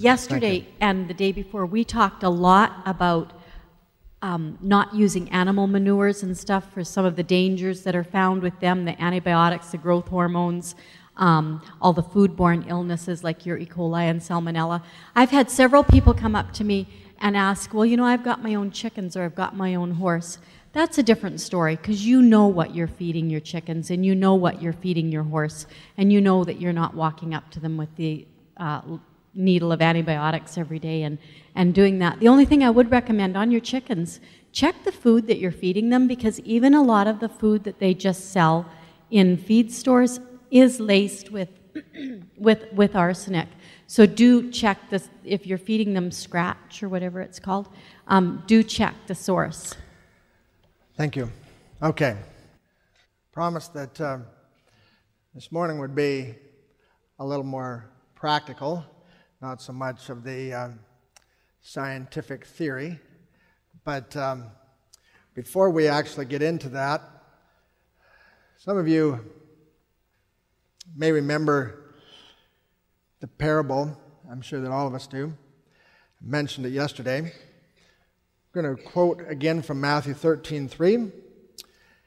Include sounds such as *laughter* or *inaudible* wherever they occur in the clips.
Yesterday and the day before, we talked a lot about um, not using animal manures and stuff for some of the dangers that are found with them the antibiotics, the growth hormones, um, all the foodborne illnesses like your E. coli and salmonella. I've had several people come up to me and ask, Well, you know, I've got my own chickens or I've got my own horse. That's a different story because you know what you're feeding your chickens and you know what you're feeding your horse, and you know that you're not walking up to them with the uh, needle of antibiotics every day and, and doing that. The only thing I would recommend on your chickens, check the food that you're feeding them because even a lot of the food that they just sell in feed stores is laced with, *clears throat* with, with arsenic. So do check this if you're feeding them scratch or whatever it's called. Um, do check the source. Thank you. Okay. Promised that uh, this morning would be a little more practical not so much of the um, scientific theory. But um, before we actually get into that, some of you may remember the parable. I'm sure that all of us do. I mentioned it yesterday. I'm going to quote again from Matthew 13 3.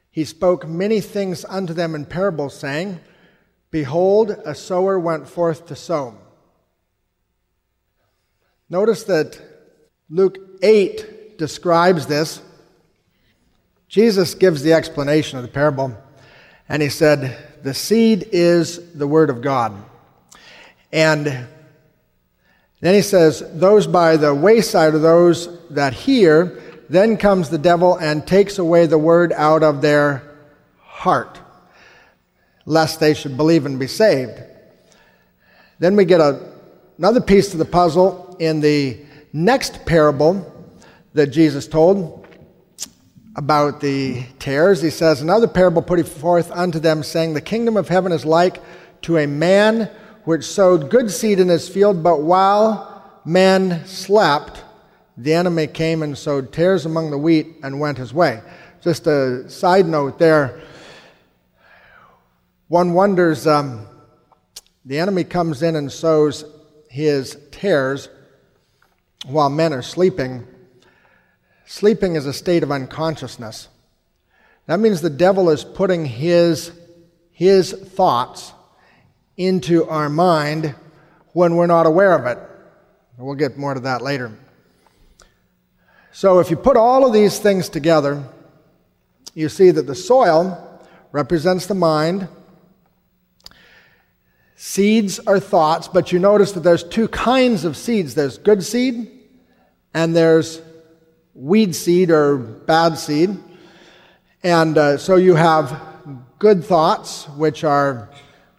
He spoke many things unto them in parables, saying, Behold, a sower went forth to sow. Notice that Luke 8 describes this. Jesus gives the explanation of the parable, and he said, The seed is the word of God. And then he says, Those by the wayside are those that hear, then comes the devil and takes away the word out of their heart, lest they should believe and be saved. Then we get a, another piece to the puzzle in the next parable that Jesus told about the tares. He says, Another parable put he forth unto them, saying, The kingdom of heaven is like to a man which sowed good seed in his field, but while men slept, the enemy came and sowed tares among the wheat and went his way. Just a side note there. One wonders, um, the enemy comes in and sows his tares while men are sleeping, sleeping is a state of unconsciousness. That means the devil is putting his, his thoughts into our mind when we're not aware of it. We'll get more to that later. So, if you put all of these things together, you see that the soil represents the mind. Seeds are thoughts, but you notice that there's two kinds of seeds there's good seed and there's weed seed or bad seed. And uh, so you have good thoughts, which are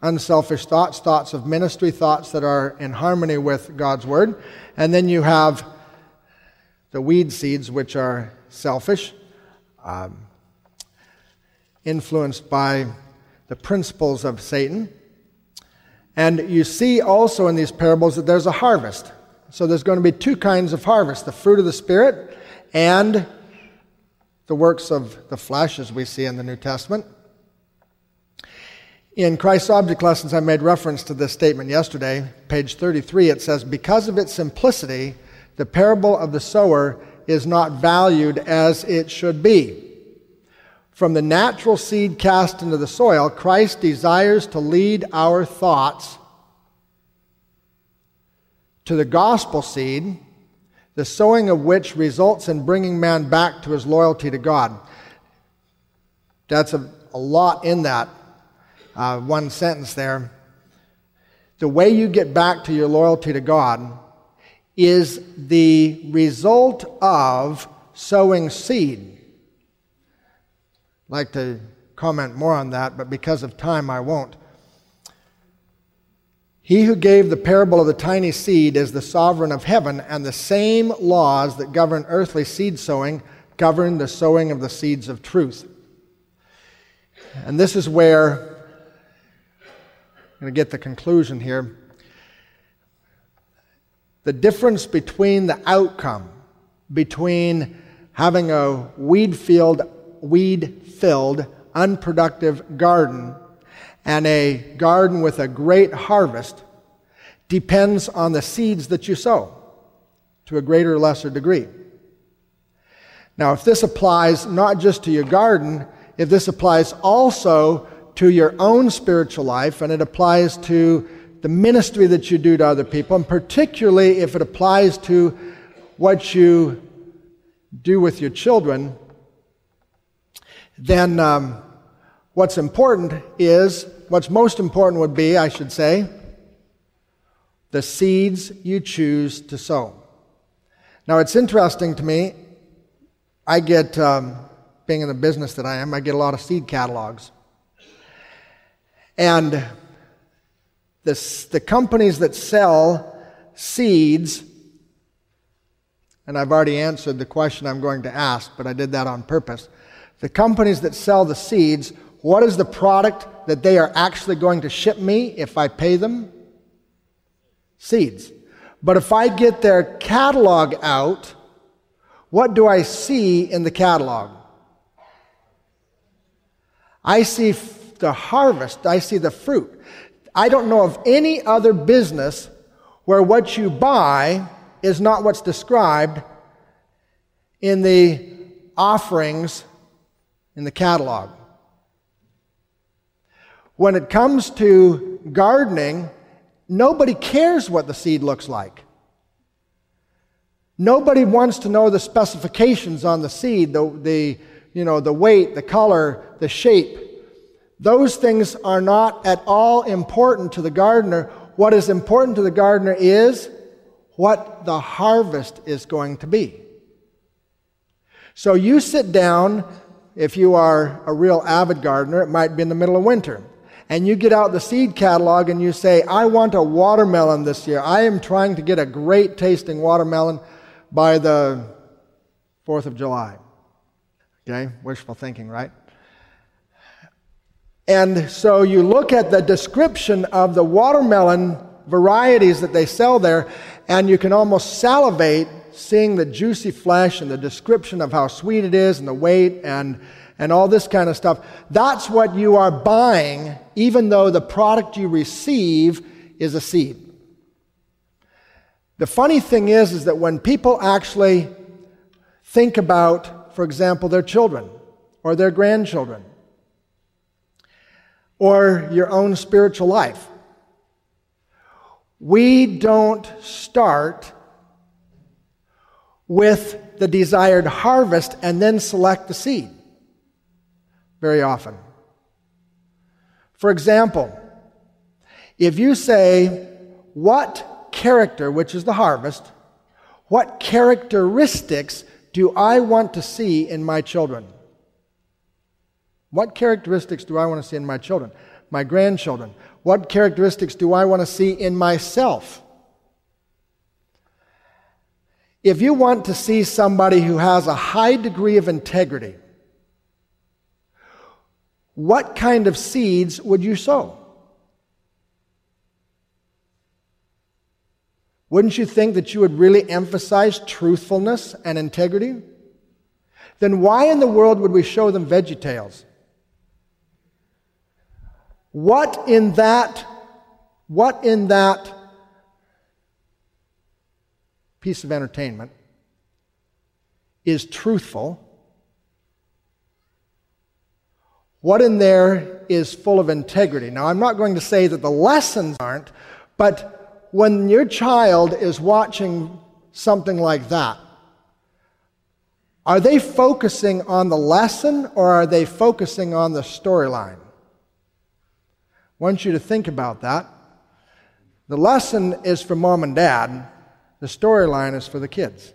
unselfish thoughts, thoughts of ministry, thoughts that are in harmony with God's word. And then you have the weed seeds, which are selfish, um, influenced by the principles of Satan. And you see also in these parables that there's a harvest. So there's going to be two kinds of harvest the fruit of the Spirit and the works of the flesh, as we see in the New Testament. In Christ's Object Lessons, I made reference to this statement yesterday. Page 33, it says, Because of its simplicity, the parable of the sower is not valued as it should be. From the natural seed cast into the soil, Christ desires to lead our thoughts to the gospel seed, the sowing of which results in bringing man back to his loyalty to God. That's a, a lot in that uh, one sentence there. The way you get back to your loyalty to God is the result of sowing seed. Like to comment more on that, but because of time, I won't. He who gave the parable of the tiny seed is the sovereign of heaven, and the same laws that govern earthly seed sowing govern the sowing of the seeds of truth. And this is where I'm going to get the conclusion here. The difference between the outcome between having a weed field, weed filled, unproductive garden and a garden with a great harvest depends on the seeds that you sow to a greater or lesser degree. Now, if this applies not just to your garden, if this applies also to your own spiritual life and it applies to the ministry that you do to other people, and particularly if it applies to what you do with your children, then um, what's important is, what's most important would be, I should say, the seeds you choose to sow. Now, it's interesting to me, I get, um, being in the business that I am, I get a lot of seed catalogs. And the, the companies that sell seeds, and I've already answered the question I'm going to ask, but I did that on purpose. The companies that sell the seeds, what is the product that they are actually going to ship me if I pay them? Seeds. But if I get their catalog out, what do I see in the catalog? I see the harvest, I see the fruit. I don't know of any other business where what you buy is not what's described in the offerings in the catalog. When it comes to gardening, nobody cares what the seed looks like. Nobody wants to know the specifications on the seed, the, the, you know, the weight, the color, the shape. Those things are not at all important to the gardener. What is important to the gardener is what the harvest is going to be. So you sit down, if you are a real avid gardener, it might be in the middle of winter, and you get out the seed catalog and you say, I want a watermelon this year. I am trying to get a great tasting watermelon by the 4th of July. Okay, wishful thinking, right? And so you look at the description of the watermelon varieties that they sell there, and you can almost salivate seeing the juicy flesh and the description of how sweet it is and the weight and, and all this kind of stuff. That's what you are buying, even though the product you receive is a seed. The funny thing is, is that when people actually think about, for example, their children or their grandchildren, or your own spiritual life. We don't start with the desired harvest and then select the seed very often. For example, if you say, What character, which is the harvest, what characteristics do I want to see in my children? What characteristics do I want to see in my children, my grandchildren? What characteristics do I want to see in myself? If you want to see somebody who has a high degree of integrity, what kind of seeds would you sow? Wouldn't you think that you would really emphasize truthfulness and integrity? Then why in the world would we show them VeggieTales? What in that, what in that piece of entertainment is truthful? What in there is full of integrity? Now, I'm not going to say that the lessons aren't, but when your child is watching something like that, are they focusing on the lesson or are they focusing on the storyline? I want you to think about that. The lesson is for mom and dad, the storyline is for the kids.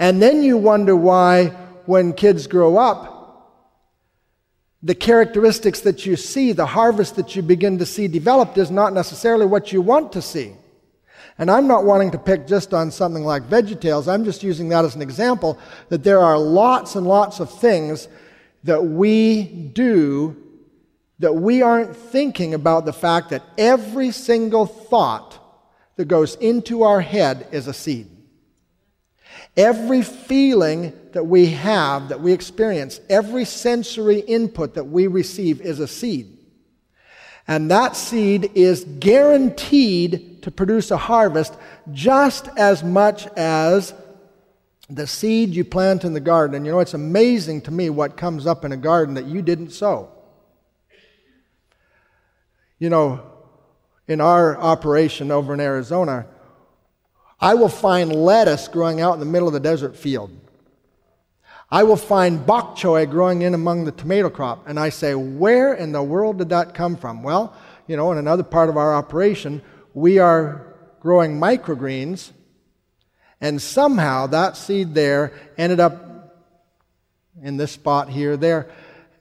And then you wonder why, when kids grow up, the characteristics that you see, the harvest that you begin to see developed, is not necessarily what you want to see. And I'm not wanting to pick just on something like VeggieTales. I'm just using that as an example that there are lots and lots of things that we do that we aren't thinking about the fact that every single thought that goes into our head is a seed. Every feeling that we have, that we experience, every sensory input that we receive is a seed. And that seed is guaranteed to produce a harvest just as much as the seed you plant in the garden. And you know, it's amazing to me what comes up in a garden that you didn't sow. You know, in our operation over in Arizona, I will find lettuce growing out in the middle of the desert field. I will find bok choy growing in among the tomato crop. And I say, where in the world did that come from? Well, you know, in another part of our operation, we are growing microgreens and somehow that seed there ended up in this spot here, there.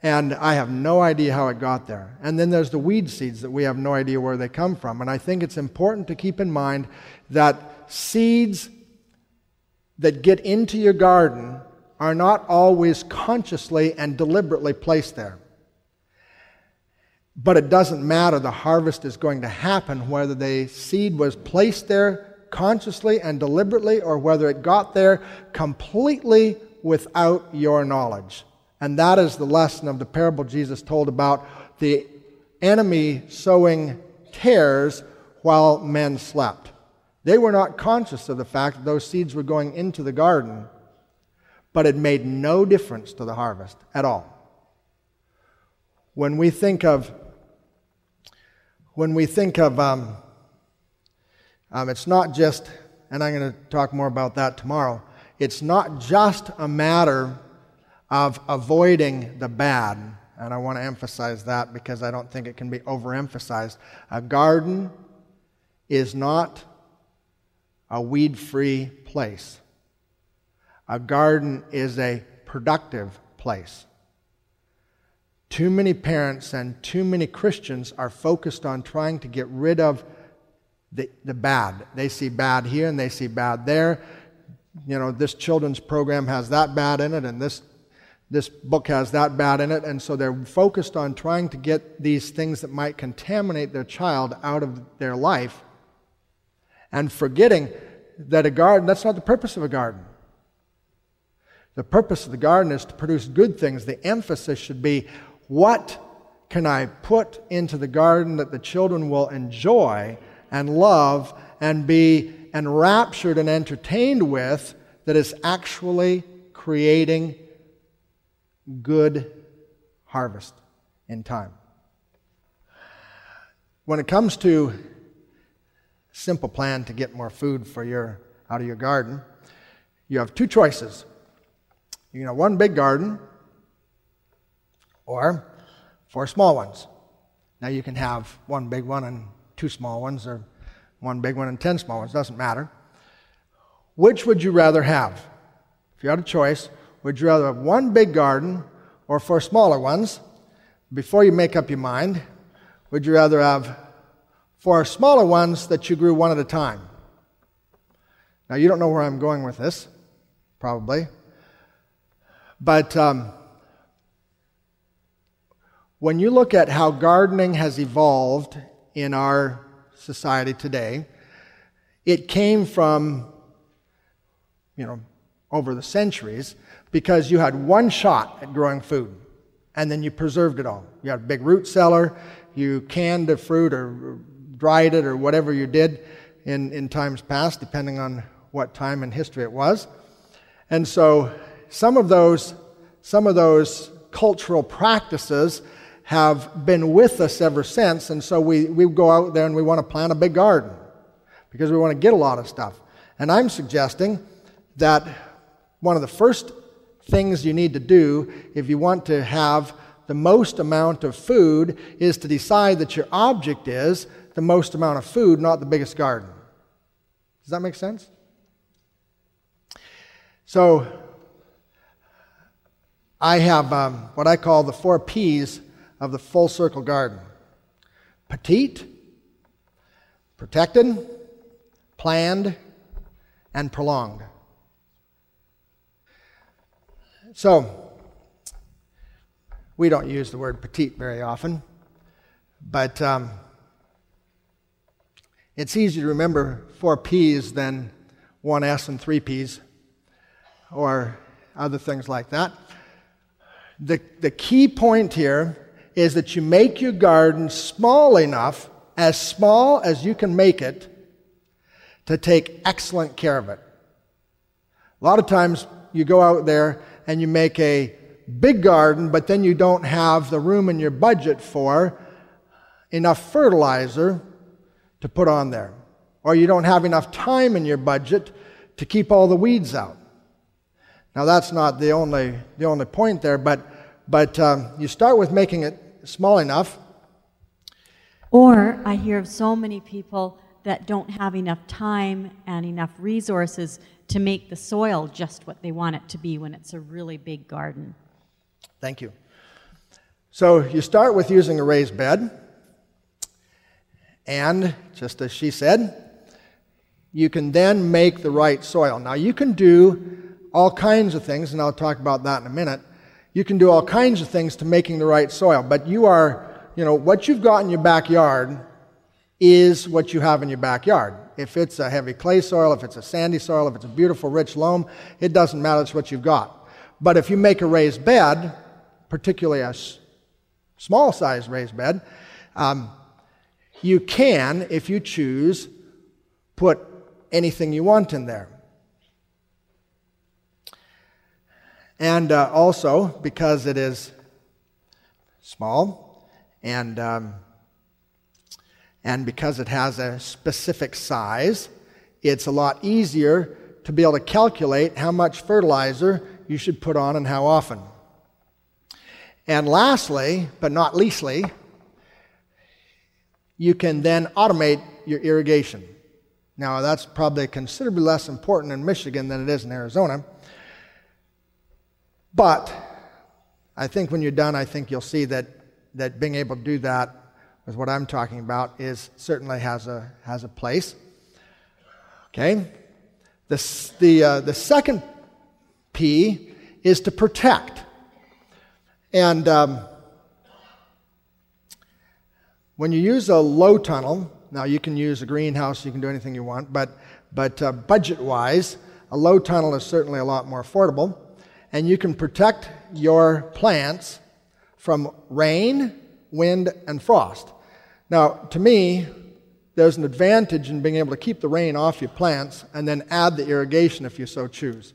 And I have no idea how it got there. And then there's the weed seeds that we have no idea where they come from. And I think it's important to keep in mind that seeds that get into your garden are not always consciously and deliberately placed there. But it doesn't matter. The harvest is going to happen whether the seed was placed there consciously and deliberately, or whether it got there completely without your knowledge. And that is the lesson of the parable Jesus told about the enemy sowing tares while men slept. They were not conscious of the fact that those seeds were going into the garden, but it made no difference to the harvest at all. When we think of when we think of um, um, it's not just, and I'm going to talk more about that tomorrow, it's not just a matter of avoiding the bad. And I want to emphasize that because I don't think it can be overemphasized. A garden is not a weed free place, a garden is a productive place. Too many parents and too many Christians are focused on trying to get rid of the, the bad. They see bad here and they see bad there. You know, this children's program has that bad in it, and this, this book has that bad in it. And so they're focused on trying to get these things that might contaminate their child out of their life and forgetting that a garden, that's not the purpose of a garden. The purpose of the garden is to produce good things. The emphasis should be what can I put into the garden that the children will enjoy and love and be enraptured and entertained with that is actually creating good harvest in time. When it comes to simple plan to get more food for your out of your garden, you have two choices. You can have one big garden or four small ones. Now you can have one big one and two small ones or one big one and 10 small ones, doesn't matter. Which would you rather have? If you had a choice, would you rather have one big garden or four smaller ones? Before you make up your mind, would you rather have four smaller ones that you grew one at a time? Now, you don't know where I'm going with this, probably. But um, when you look at how gardening has evolved in our society today. It came from, you know, over the centuries because you had one shot at growing food and then you preserved it all. You had a big root cellar, you canned the fruit or dried it or whatever you did in, in times past, depending on what time in history it was. And so some of those, some of those cultural practices have been with us ever since. And so we, we go out there and we want to plant a big garden because we want to get a lot of stuff. And I'm suggesting that one of the first things you need to do if you want to have the most amount of food is to decide that your object is the most amount of food, not the biggest garden. Does that make sense? So, I have um, what I call the four P's of the full circle garden petite, protected, planned, and prolonged. So, we don't use the word petite very often, but um, it's easy to remember four P's than one S and three P's, or other things like that. The, the key point here is that you make your garden small enough, as small as you can make it, to take excellent care of it. A lot of times you go out there and you make a big garden, but then you don't have the room in your budget for enough fertilizer to put on there. Or you don't have enough time in your budget to keep all the weeds out. Now, that's not the only, the only point there, but, but um, you start with making it small enough. Or I hear of so many people that don't have enough time and enough resources to make the soil just what they want it to be when it's a really big garden. Thank you. So you start with using a raised bed, and just as she said, you can then make the right soil. Now, you can do all kinds of things, and I'll talk about that in a minute. You can do all kinds of things to making the right soil, but you are, you know, what you've got in your backyard is what you have in your backyard. If it's a heavy clay soil, if it's a sandy soil, if it's a beautiful rich loam, it doesn't matter, it's what you've got. But if you make a raised bed, particularly a small size raised bed, um, you can, if you choose, put anything you want in there. And uh, also, because it is small and, um, and because it has a specific size, it's a lot easier to be able to calculate how much fertilizer you should put on and how often. And lastly, but not leastly, you can then automate your irrigation. Now, that's probably considerably less important in Michigan than it is in Arizona. But I think when you're done, I think you'll see that, that being able to do that with what I'm talking about is certainly has a, has a place. Okay? The, the, uh, the second P is to protect. And um, when you use a low tunnel, now you can use a greenhouse, you can do anything you want, but, but uh, budget wise, a low tunnel is certainly a lot more affordable. And you can protect your plants from rain, wind, and frost. Now, to me, there's an advantage in being able to keep the rain off your plants and then add the irrigation if you so choose.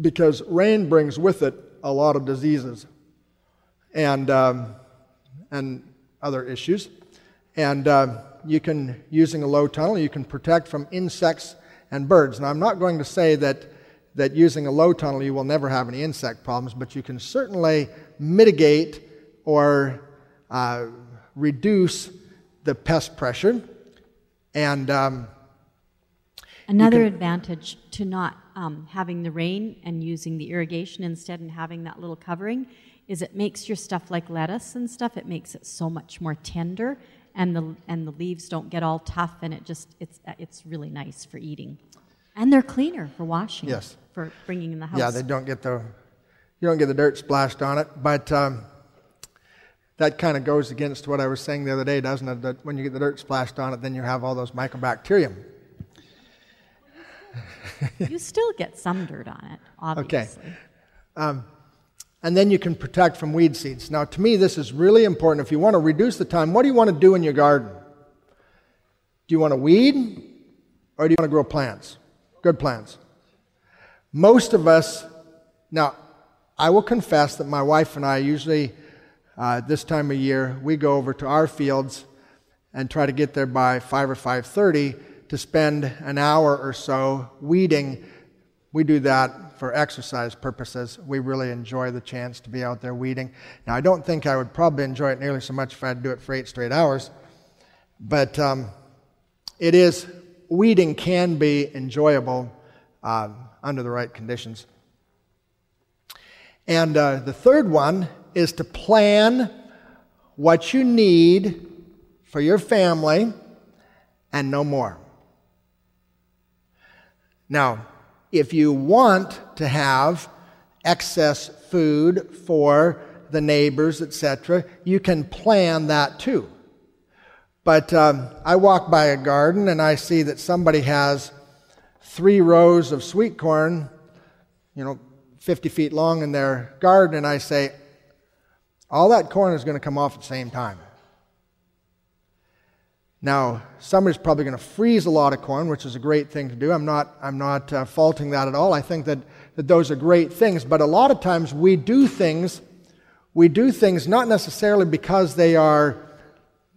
Because rain brings with it a lot of diseases and, um, and other issues. And uh, you can, using a low tunnel, you can protect from insects and birds. Now, I'm not going to say that, that using a low tunnel you will never have any insect problems, but you can certainly mitigate or uh, reduce the pest pressure. And um, another can, advantage to not um, having the rain and using the irrigation instead and having that little covering is it makes your stuff like lettuce and stuff. It makes it so much more tender and the and the leaves don't get all tough and it just it's it's really nice for eating. And they're cleaner for washing yes. for bringing in the house. yeah they don't get the you don't get the dirt splashed on it but um, that kind of goes against what I was saying the other day, doesn't it? That when you get the dirt splashed on it, then you have all those mycobacterium. *laughs* you still get some dirt on it, obviously. Okay. Um, and then you can protect from weed seeds. Now, to me, this is really important. If you want to reduce the time, what do you want to do in your garden? Do you want to weed or do you want to grow plants? Good plants. Most of us, now, I will confess that my wife and I usually uh, this time of year, we go over to our fields and try to get there by 5 or 5.30 to spend an hour or so weeding. We do that for exercise purposes. We really enjoy the chance to be out there weeding. Now, I don't think I would probably enjoy it nearly so much if I had to do it for eight straight hours, but um, it is, weeding can be enjoyable uh, under the right conditions. And uh, the third one is to plan what you need for your family and no more. Now, if you want to have excess food for the neighbors, etc., you can plan that too. But um, I walk by a garden and I see that somebody has three rows of sweet corn, you know, 50 feet long in their garden, and I say, All that corn is going to come off at the same time. Now, summer's probably going to freeze a lot of corn, which is a great thing to do. I'm not, I'm not uh, faulting that at all. I think that, that those are great things. But a lot of times we do things, we do things not necessarily because they are,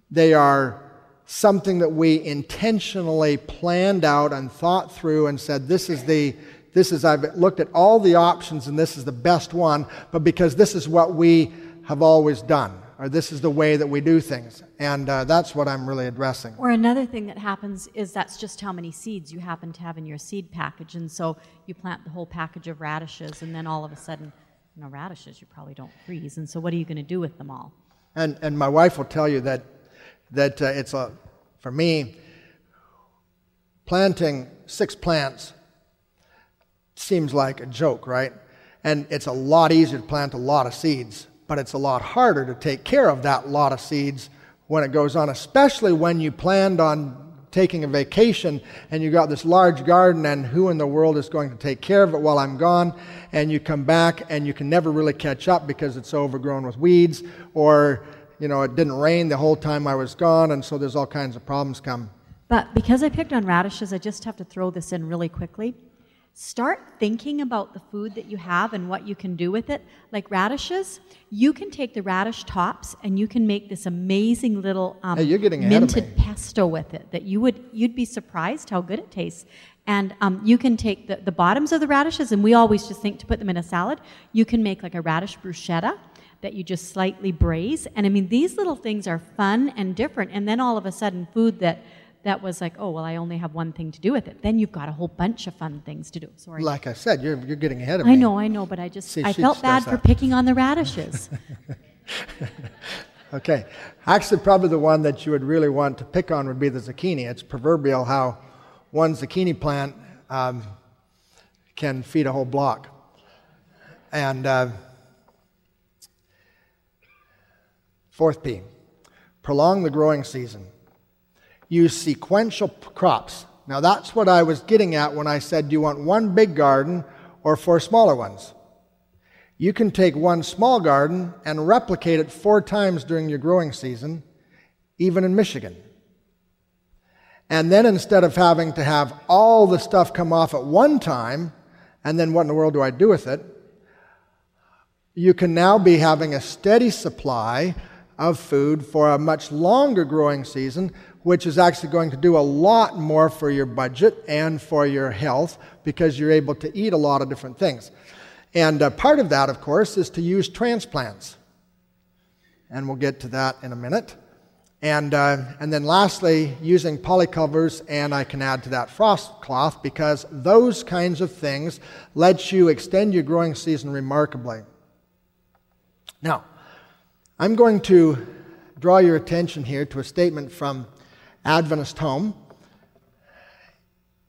they are something that we intentionally planned out and thought through and said, this is the, this is, I've looked at all the options and this is the best one, but because this is what we have always done or this is the way that we do things. And uh, that's what I'm really addressing. Or another thing that happens is that's just how many seeds you happen to have in your seed package. And so you plant the whole package of radishes, and then all of a sudden, you know, radishes you probably don't freeze. And so what are you going to do with them all? And, and my wife will tell you that, that uh, it's a, for me, planting six plants seems like a joke, right? And it's a lot easier to plant a lot of seeds but it's a lot harder to take care of that lot of seeds when it goes on, especially when you planned on taking a vacation and you got this large garden and who in the world is going to take care of it while I'm gone and you come back and you can never really catch up because it's overgrown with weeds or you know it didn't rain the whole time I was gone and so there's all kinds of problems come. But because I picked on radishes, I just have to throw this in really quickly start thinking about the food that you have and what you can do with it. Like radishes, you can take the radish tops and you can make this amazing little um, hey, minted pesto with it that you would you'd be surprised how good it tastes. And um, you can take the, the bottoms of the radishes, and we always just think to put them in a salad. You can make like a radish bruschetta that you just slightly braise. And I mean, these little things are fun and different. And then all of a sudden, food that that was like, oh, well, I only have one thing to do with it. Then you've got a whole bunch of fun things to do. Sorry. Like I said, you're, you're getting ahead of I me. I know, I know, but I just, See, I felt bad for picking on the radishes. *laughs* okay. Actually, probably the one that you would really want to pick on would be the zucchini. It's proverbial how one zucchini plant um, can feed a whole block. And uh, fourth P, prolong the growing season use sequential crops. Now, that's what I was getting at when I said, do you want one big garden or four smaller ones? You can take one small garden and replicate it four times during your growing season, even in Michigan. And then instead of having to have all the stuff come off at one time, and then what in the world do I do with it? You can now be having a steady supply of food for a much longer growing season which is actually going to do a lot more for your budget and for your health because you're able to eat a lot of different things. And uh, part of that, of course, is to use transplants. And we'll get to that in a minute. And, uh, and then lastly, using polycovers, and I can add to that frost cloth because those kinds of things let you extend your growing season remarkably. Now, I'm going to draw your attention here to a statement from Adventist home.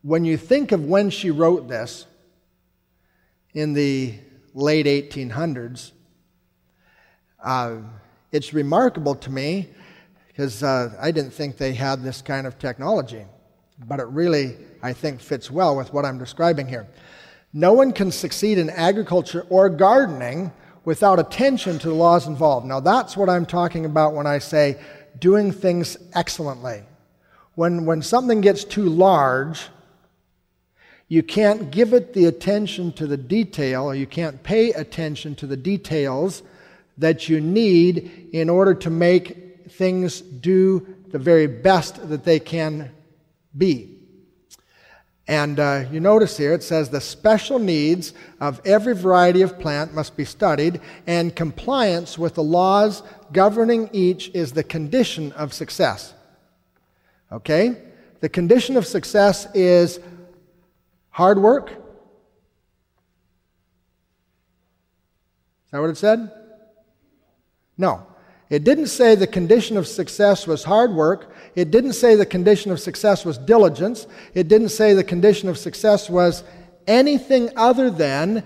When you think of when she wrote this in the late 1800s, uh, it's remarkable to me because uh, I didn't think they had this kind of technology. But it really, I think, fits well with what I'm describing here. No one can succeed in agriculture or gardening without attention to the laws involved. Now, that's what I'm talking about when I say doing things excellently when, when something gets too large, you can't give it the attention to the detail, or you can't pay attention to the details that you need in order to make things do the very best that they can be. And uh, you notice here it says the special needs of every variety of plant must be studied, and compliance with the laws governing each is the condition of success. Okay? The condition of success is hard work. Is that what it said? No. It didn't say the condition of success was hard work. It didn't say the condition of success was diligence. It didn't say the condition of success was anything other than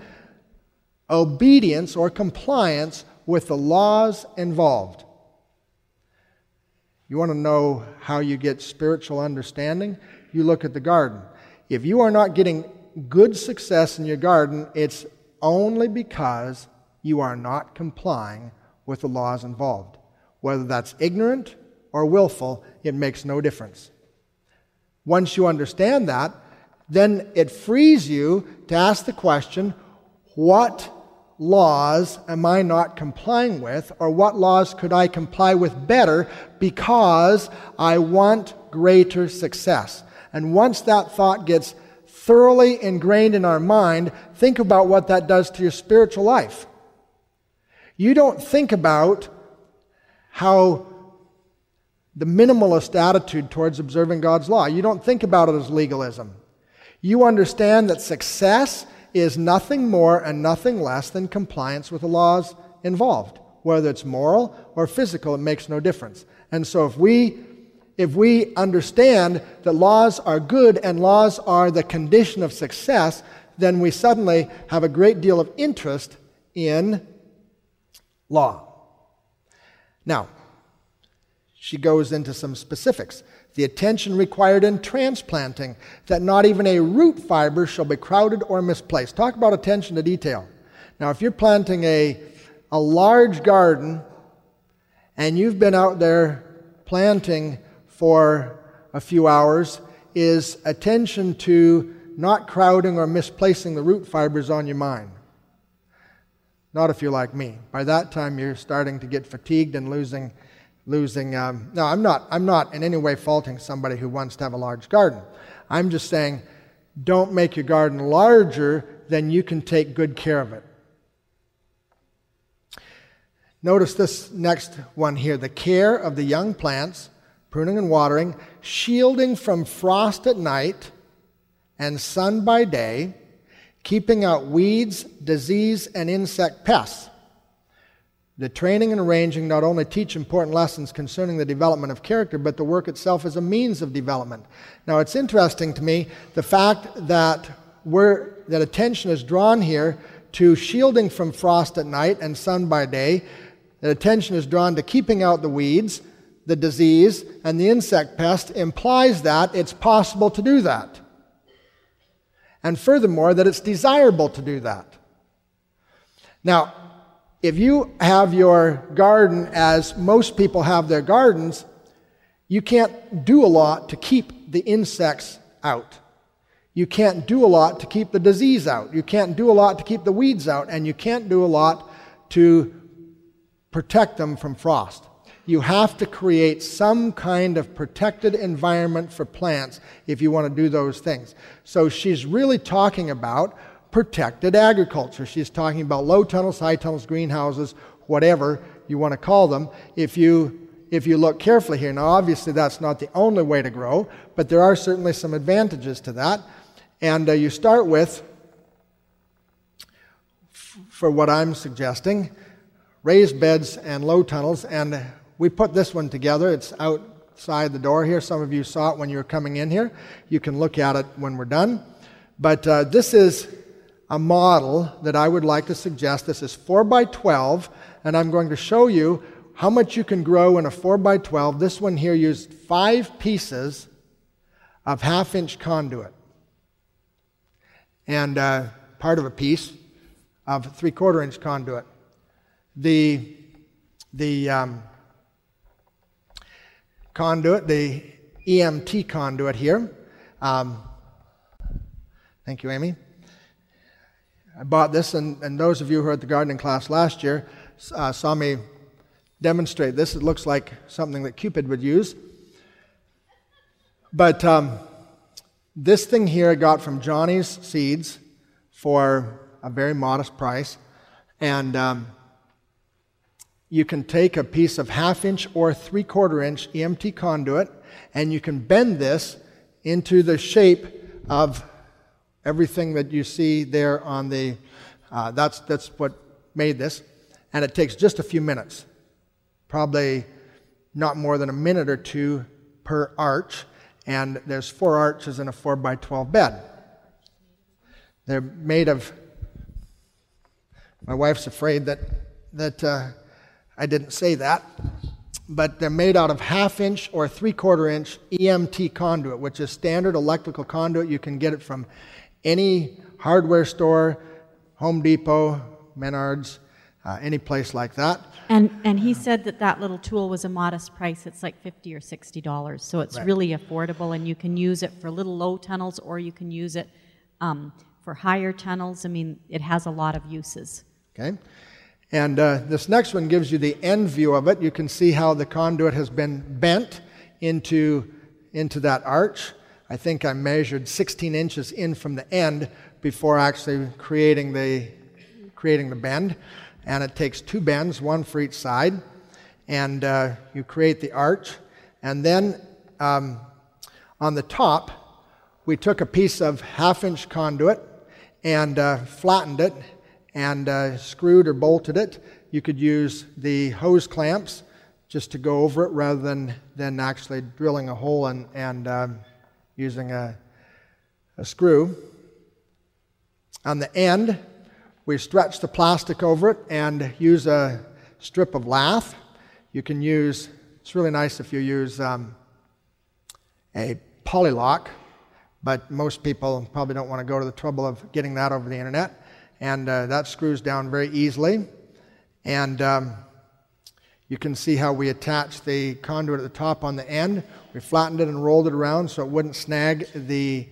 obedience or compliance with the laws involved. You want to know how you get spiritual understanding? You look at the garden. If you are not getting good success in your garden, it's only because you are not complying with the laws involved. Whether that's ignorant or willful, it makes no difference. Once you understand that, then it frees you to ask the question what laws am I not complying with, or what laws could I comply with better because I want greater success? And once that thought gets thoroughly ingrained in our mind, think about what that does to your spiritual life. You don't think about how the minimalist attitude towards observing God's law. You don't think about it as legalism. You understand that success is nothing more and nothing less than compliance with the laws involved. Whether it's moral or physical, it makes no difference. And so if we if we understand that laws are good and laws are the condition of success, then we suddenly have a great deal of interest in law. Now, she goes into some specifics the attention required in transplanting, that not even a root fiber shall be crowded or misplaced. Talk about attention to detail. Now, if you're planting a, a large garden and you've been out there planting for a few hours, is attention to not crowding or misplacing the root fibers on your mind. Not if you're like me. By that time, you're starting to get fatigued and losing losing. Um, no, I'm not, I'm not in any way faulting somebody who wants to have a large garden. I'm just saying don't make your garden larger than you can take good care of it. Notice this next one here the care of the young plants, pruning and watering, shielding from frost at night and sun by day, keeping out weeds, disease, and insect pests. The training and arranging not only teach important lessons concerning the development of character, but the work itself is a means of development. Now, it's interesting to me the fact that that attention is drawn here to shielding from frost at night and sun by day. That attention is drawn to keeping out the weeds, the disease, and the insect pest implies that it's possible to do that. And furthermore, that it's desirable to do that. Now, if you have your garden as most people have their gardens, you can't do a lot to keep the insects out. You can't do a lot to keep the disease out. You can't do a lot to keep the weeds out. And you can't do a lot to protect them from frost. You have to create some kind of protected environment for plants if you want to do those things. So she's really talking about protected agriculture. She's talking about low tunnels, high tunnels, greenhouses, whatever you want to call them. If you if you look carefully here, now obviously that's not the only way to grow, but there are certainly some advantages to that. And uh, you start with, for what I'm suggesting, raised beds and low tunnels. And we put this one together. It's outside the door here. Some of you saw it when you were coming in here. You can look at it when we're done. But uh, this is a model that I would like to suggest. This is 4 by 12, and I'm going to show you how much you can grow in a 4 by 12. This one here used five pieces of half inch conduit and uh, part of a piece of three quarter inch conduit. The, the um, conduit, the EMT conduit here, um, thank you, Amy. I bought this, and, and those of you who were at the gardening class last year uh, saw me demonstrate this. It looks like something that Cupid would use. But um, this thing here I got from Johnny's Seeds for a very modest price. And um, you can take a piece of half inch or three quarter inch EMT conduit and you can bend this into the shape of everything that you see there on the, uh, that's, that's what made this. And it takes just a few minutes, probably not more than a minute or two per arch. And there's four arches in a 4 by 12 bed. They're made of, my wife's afraid that, that uh, I didn't say that, but they're made out of half inch or three quarter inch EMT conduit, which is standard electrical conduit. You can get it from any hardware store, Home Depot, Menards, uh, any place like that. And, and he said that that little tool was a modest price. It's like 50 or $60. So it's Right. really affordable, and you can use it for little low tunnels or you can use it um, for higher tunnels. I mean, it has a lot of uses. Okay? And uh, this next one gives you the end view of it. You can see how the conduit has been bent into, into that arch. I think I measured 16 inches in from the end before actually creating the, creating the bend. And it takes two bends, one for each side. And uh, you create the arch. And then um, on the top, we took a piece of half inch conduit and uh, flattened it and uh, screwed or bolted it. You could use the hose clamps just to go over it rather than, than actually drilling a hole and, and um, using a, a screw. On the end, we stretch the plastic over it and use a strip of lath. You can use, it's really nice if you use um, a polylock, but most people probably don't want to go to the trouble of getting that over the internet. And uh, that screws down very easily. And um, you can see how we attach the conduit at the top on the end. We flattened it and rolled it around so it wouldn't snag the,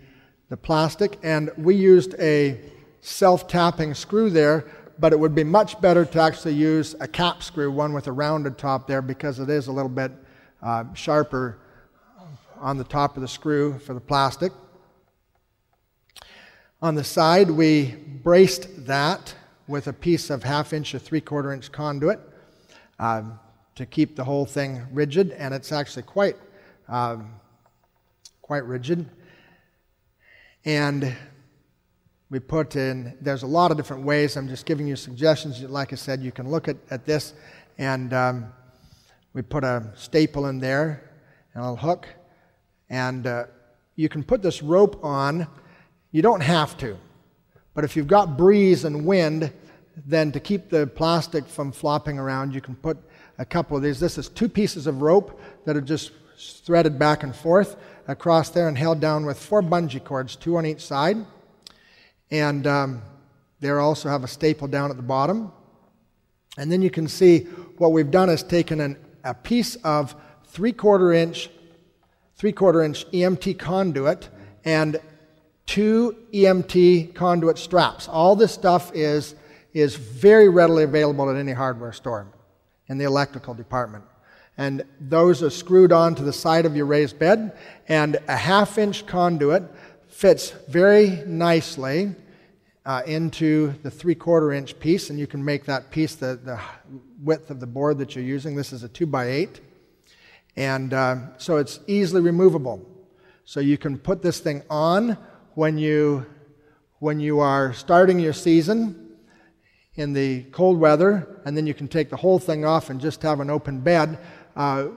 the plastic. And we used a self tapping screw there, but it would be much better to actually use a cap screw, one with a rounded top there, because it is a little bit uh, sharper on the top of the screw for the plastic. On the side, we braced that with a piece of half inch or three quarter inch conduit um, to keep the whole thing rigid, and it's actually quite, um, quite rigid. And we put in, there's a lot of different ways. I'm just giving you suggestions. Like I said, you can look at, at this, and um, we put a staple in there and a hook, and uh, you can put this rope on. You don't have to, but if you've got breeze and wind, then to keep the plastic from flopping around, you can put a couple of these. This is two pieces of rope that are just threaded back and forth across there and held down with four bungee cords, two on each side. And um, also have a staple down at the bottom. And then you can see what we've done is taken an, a piece of three quarter inch, three quarter inch EMT conduit and two EMT conduit straps. All this stuff is, is very readily available at any hardware store in the electrical department. And those are screwed onto the side of your raised bed, and a half inch conduit fits very nicely uh, into the three quarter inch piece, and you can make that piece the, the width of the board that you're using. This is a two by eight, and uh, so it's easily removable. So you can put this thing on when you when you are starting your season in the cold weather, and then you can take the whole thing off and just have an open bed uh,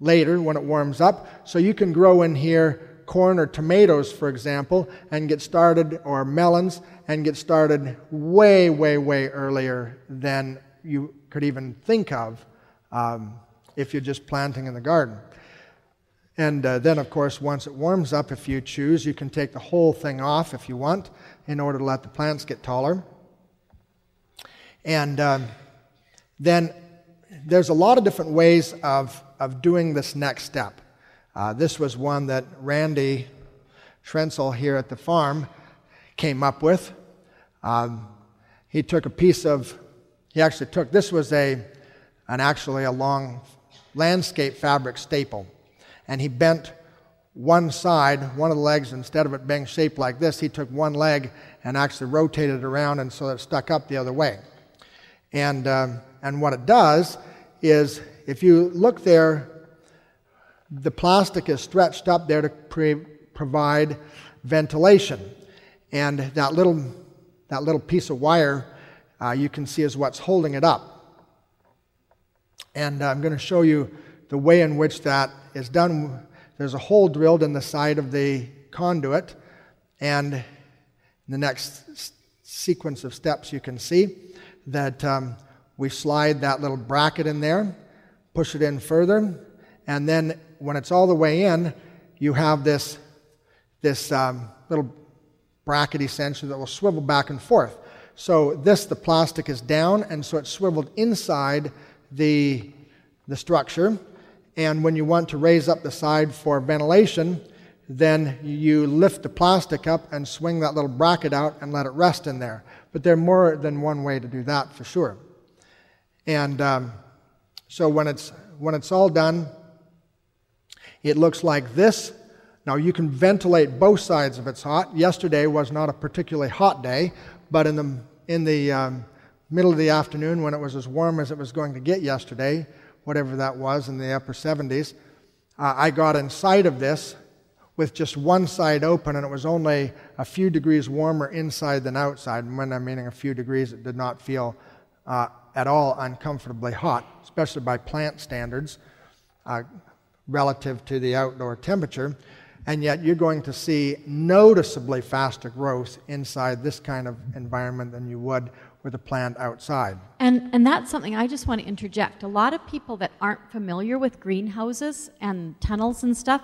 later when it warms up. So you can grow in here corn or tomatoes, for example, and get started, or melons, and get started way, way, way earlier than you could even think of um, if you're just planting in the garden. And uh, then, of course, once it warms up, if you choose, you can take the whole thing off if you want in order to let the plants get taller. And um, then there's a lot of different ways of, of doing this next step. Uh, this was one that Randy Schrenzel here at the farm came up with. Um, he took a piece of, he actually took, this was a, an actually a long landscape fabric staple. And he bent one side, one of the legs, instead of it being shaped like this, he took one leg and actually rotated it around and so it stuck up the other way. And, um, and what it does is, if you look there, the plastic is stretched up there to pre- provide ventilation. And that little, that little piece of wire uh, you can see is what's holding it up. And I'm going to show you the way in which that is done. There's a hole drilled in the side of the conduit, and in the next s- sequence of steps, you can see that um, we slide that little bracket in there, push it in further, and then when it's all the way in, you have this, this um, little bracket essentially that will swivel back and forth. So this, the plastic is down, and so it's swiveled inside the, the structure. And when you want to raise up the side for ventilation, then you lift the plastic up and swing that little bracket out and let it rest in there. But there are more than one way to do that for sure. And um, so when it's, when it's all done, it looks like this. Now you can ventilate both sides if it's hot. Yesterday was not a particularly hot day, but in the, in the um, middle of the afternoon when it was as warm as it was going to get yesterday, whatever that was in the upper 70s, uh, I got inside of this with just one side open, and it was only a few degrees warmer inside than outside. And when I'm meaning a few degrees, it did not feel uh, at all uncomfortably hot, especially by plant standards uh, relative to the outdoor temperature. And yet, you're going to see noticeably faster growth inside this kind of environment than you would with a plant outside. And, and that's something I just want to interject. A lot of people that aren't familiar with greenhouses and tunnels and stuff,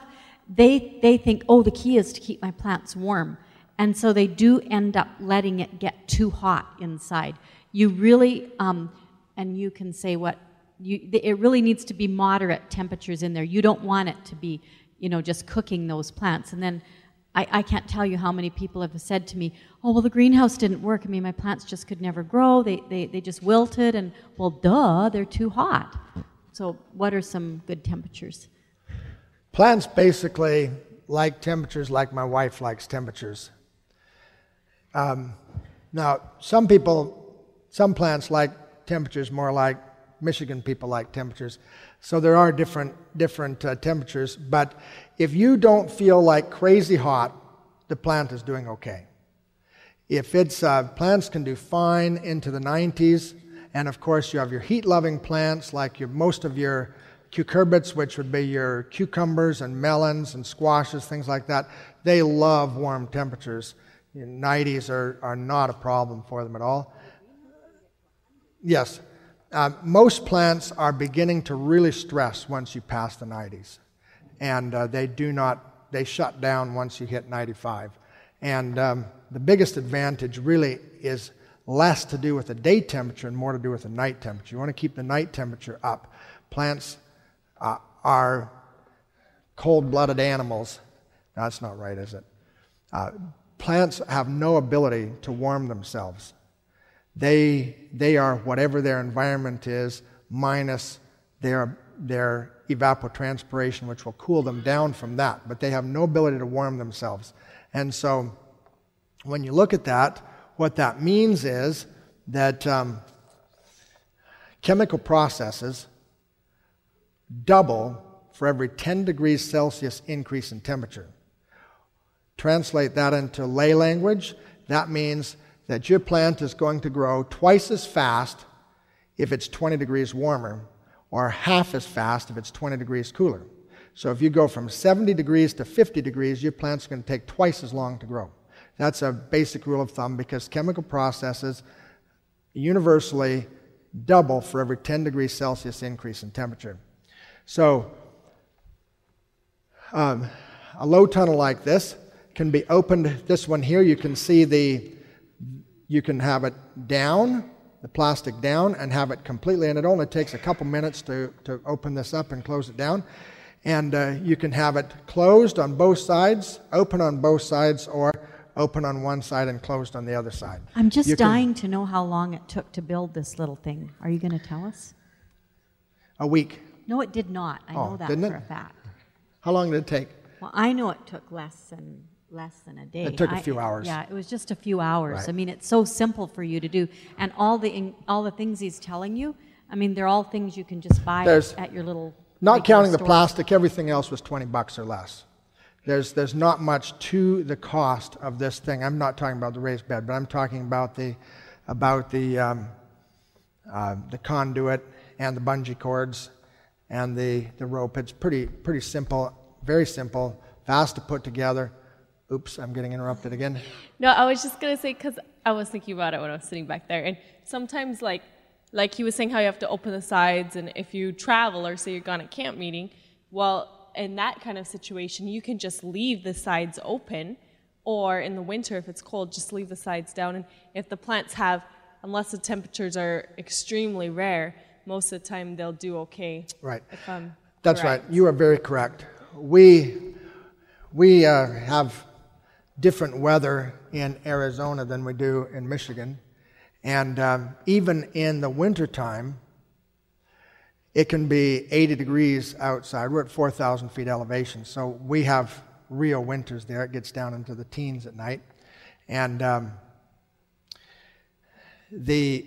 they, they think, oh, the key is to keep my plants warm. And so they do end up letting it get too hot inside. You really, um, and you can say what, you, it really needs to be moderate temperatures in there. You don't want it to be, you know, just cooking those plants. And then I, I can't tell you how many people have said to me, oh, well, the greenhouse didn't work. I mean, my plants just could never grow. They, they, they just wilted. And, well, duh, they're too hot. So, what are some good temperatures? Plants basically like temperatures like my wife likes temperatures. Um, now, some people, some plants like temperatures more like Michigan people like temperatures. So there are different, different uh, temperatures. But if you don't feel like crazy hot, the plant is doing okay. If it's, uh, plants can do fine into the 90s. And of course, you have your heat loving plants like your, most of your cucurbits, which would be your cucumbers and melons and squashes, things like that, they love warm temperatures. 90s are, are not a problem for them at all. Yes, uh, most plants are beginning to really stress once you pass the 90s. And uh, they do not, they shut down once you hit 95. And um, the biggest advantage really is less to do with the day temperature and more to do with the night temperature. You want to keep the night temperature up. Plants uh, are cold blooded animals. that's not right, is it? Uh, plants have no ability to warm themselves. They, they are whatever their environment is, minus their, their evapotranspiration, which will cool them down from that. But they have no ability to warm themselves. And so, when you look at that, what that means is that um, chemical processes double for every 10 degrees Celsius increase in temperature. Translate that into lay language, that means that your plant is going to grow twice as fast if it's 20 degrees warmer, or half as fast if it's 20 degrees cooler. So if you go from 70 degrees to 50 degrees, your plant's going to take twice as long to grow. That's a basic rule of thumb because chemical processes universally double for every 10 degrees Celsius increase in temperature. So, um, a low tunnel like this can be opened. This one here, you can see the, you can have it down, the plastic down, and have it completely. And it only takes a couple minutes to, to open this up and close it down. And uh, you can have it closed on both sides, open on both sides, or open on one side and closed on the other side. I'm just you dying can, to know how long it took to build this little thing. Are you going to tell us? A week. No, it did not. I oh, know that for it? a fact. How long did it take? Well, I know it took less than less than a day. It took a few I, hours. Yeah, it was just a few hours. Right. I mean, it's so simple for you to do, and all the all the things he's telling you. I mean, they're all things you can just buy There's, at your little. Not counting store. the plastic, everything else was twenty bucks or less. There's there's not much to the cost of this thing. I'm not talking about the raised bed, but I'm talking about the about the um, uh, the conduit and the bungee cords and the, the rope. It's pretty, pretty simple, very simple, fast to put together. Oops, I'm getting interrupted again. No, I was just gonna say because I was thinking about it when I was sitting back there, and sometimes like like he was saying how you have to open the sides, and if you travel or say you're gone at camp meeting, well, in that kind of situation, you can just leave the sides open, Or in the winter, if it's cold, just leave the sides down. And if the plants have, unless the temperatures are extremely rare, most of the time they'll do okay. Right. That's correct. right. You are very correct. We, we uh, have different weather in Arizona than we do in Michigan. And um, even in the wintertime, it can be 80 degrees outside. We're at 4,000 feet elevation, so we have real winters there. It gets down into the teens at night. And um, the,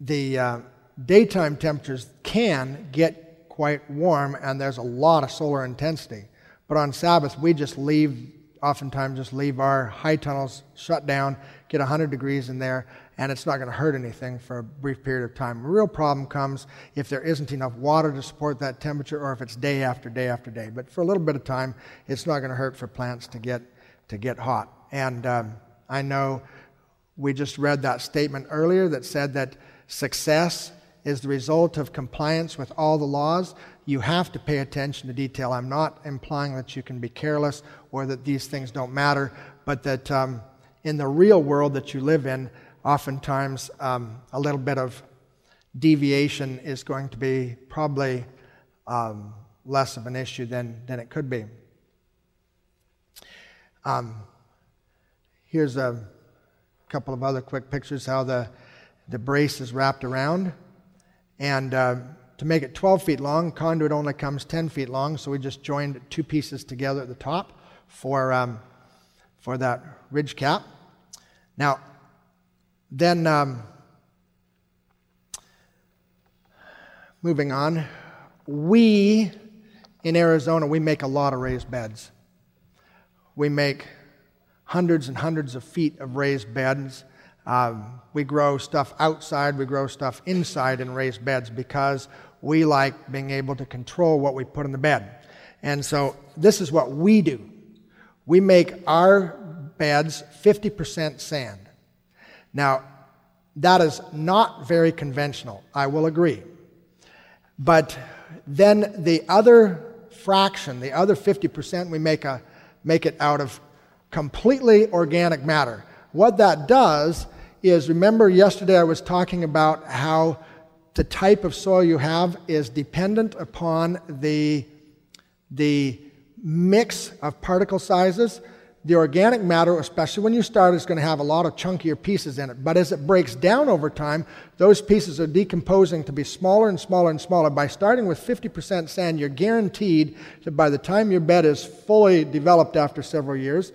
the uh, daytime temperatures can get quite warm, and there's a lot of solar intensity. But on Sabbath, we just leave, oftentimes, just leave our high tunnels shut down, get 100 degrees in there, and it's not going to hurt anything for a brief period of time. The real problem comes if there isn't enough water to support that temperature or if it's day after day after day. But for a little bit of time, it's not going to hurt for plants to get, to get hot. And um, I know we just read that statement earlier that said that success is the result of compliance with all the laws. You have to pay attention to detail. I'm not implying that you can be careless or that these things don't matter, but that um, in the real world that you live in, oftentimes um, a little bit of deviation is going to be probably um, less of an issue than, than it could be. Um, here's a couple of other quick pictures how the, the brace is wrapped around. And uh, to make it 12 feet long, conduit only comes 10 feet long, so we just joined two pieces together at the top for, um, for that ridge cap. Now, then, um, moving on, we in Arizona, we make a lot of raised beds. We make hundreds and hundreds of feet of raised beds. Um, we grow stuff outside, we grow stuff inside in raised beds because we like being able to control what we put in the bed. And so this is what we do. We make our beds 50% sand. Now, that is not very conventional, I will agree. But then the other fraction, the other 50%, we make, a, make it out of completely organic matter. What that does is remember, yesterday I was talking about how the type of soil you have is dependent upon the, the mix of particle sizes. The organic matter, especially when you start, is going to have a lot of chunkier pieces in it. But as it breaks down over time, those pieces are decomposing to be smaller and smaller and smaller. By starting with 50% sand, you're guaranteed that by the time your bed is fully developed after several years,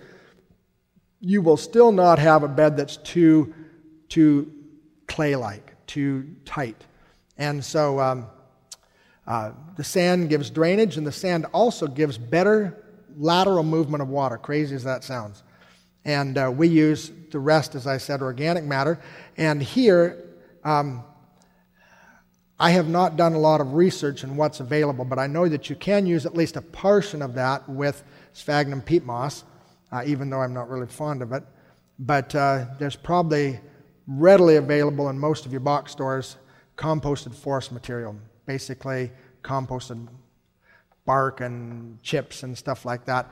you will still not have a bed that's too, too clay like, too tight. And so um, uh, the sand gives drainage, and the sand also gives better lateral movement of water, crazy as that sounds. And uh, we use the rest, as I said, organic matter. And here, um, I have not done a lot of research on what's available, but I know that you can use at least a portion of that with sphagnum peat moss, uh, even though I'm not really fond of it. But uh, there's probably readily available in most of your box stores composted forest material, basically composted bark and chips and stuff like that.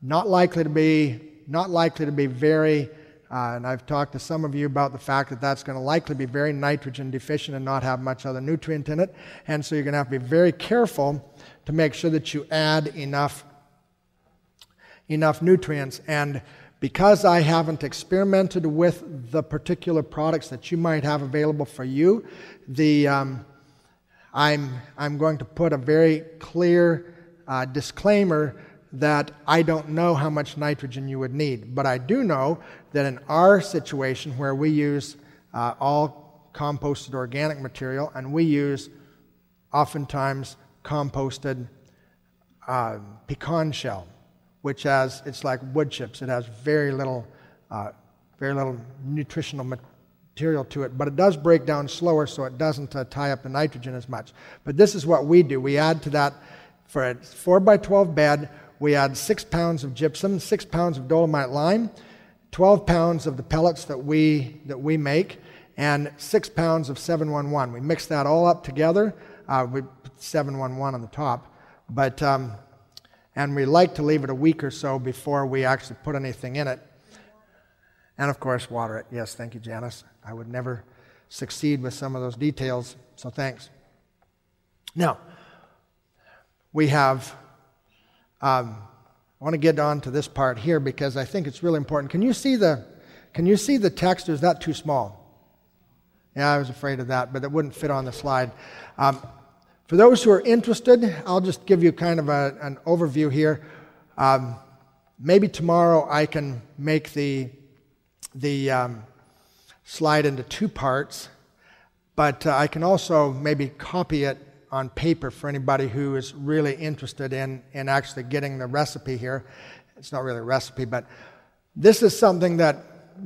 Not likely to be, not likely to be very, uh, and I've talked to some of you about the fact that that's going to likely be very nitrogen deficient and not have much other nutrient in it. And so you're going to have to be very careful to make sure that you add enough, enough nutrients. And because I haven't experimented with the particular products that you might have available for you, the, um, I'm, I'm going to put a very clear uh, disclaimer that I don't know how much nitrogen you would need. But I do know that in our situation where we use uh, all composted organic material and we use oftentimes composted uh, pecan shell, which has, it's like wood chips. It has very little, uh, very little nutritional material to it, but it does break down slower so it doesn't uh, tie up the nitrogen as much. But this is what we do. We add to that, for a 4 by 12 bed, we add 6 pounds of gypsum, 6 pounds of dolomite lime, 12 pounds of the pellets that we, that we make, and 6 pounds of 711. We mix that all up together. Uh, we put 711 on the top. But, um, and we like to leave it a week or so before we actually put anything in it. And of course, water it. Yes, thank you, Janice. I would never succeed with some of those details, so thanks. Now, we have, um, I want to get on to this part here because I think it's really important. Can you see the, can you see the text is that too small? Yeah, I was afraid of that, but it wouldn't fit on the slide. Um, for those who are interested, I'll just give you kind of a, an overview here. Um, maybe tomorrow I can make the, the um, slide into two parts, but uh, I can also maybe copy it on paper for anybody who is really interested in, in actually getting the recipe here. It's not really a recipe, but this is something that,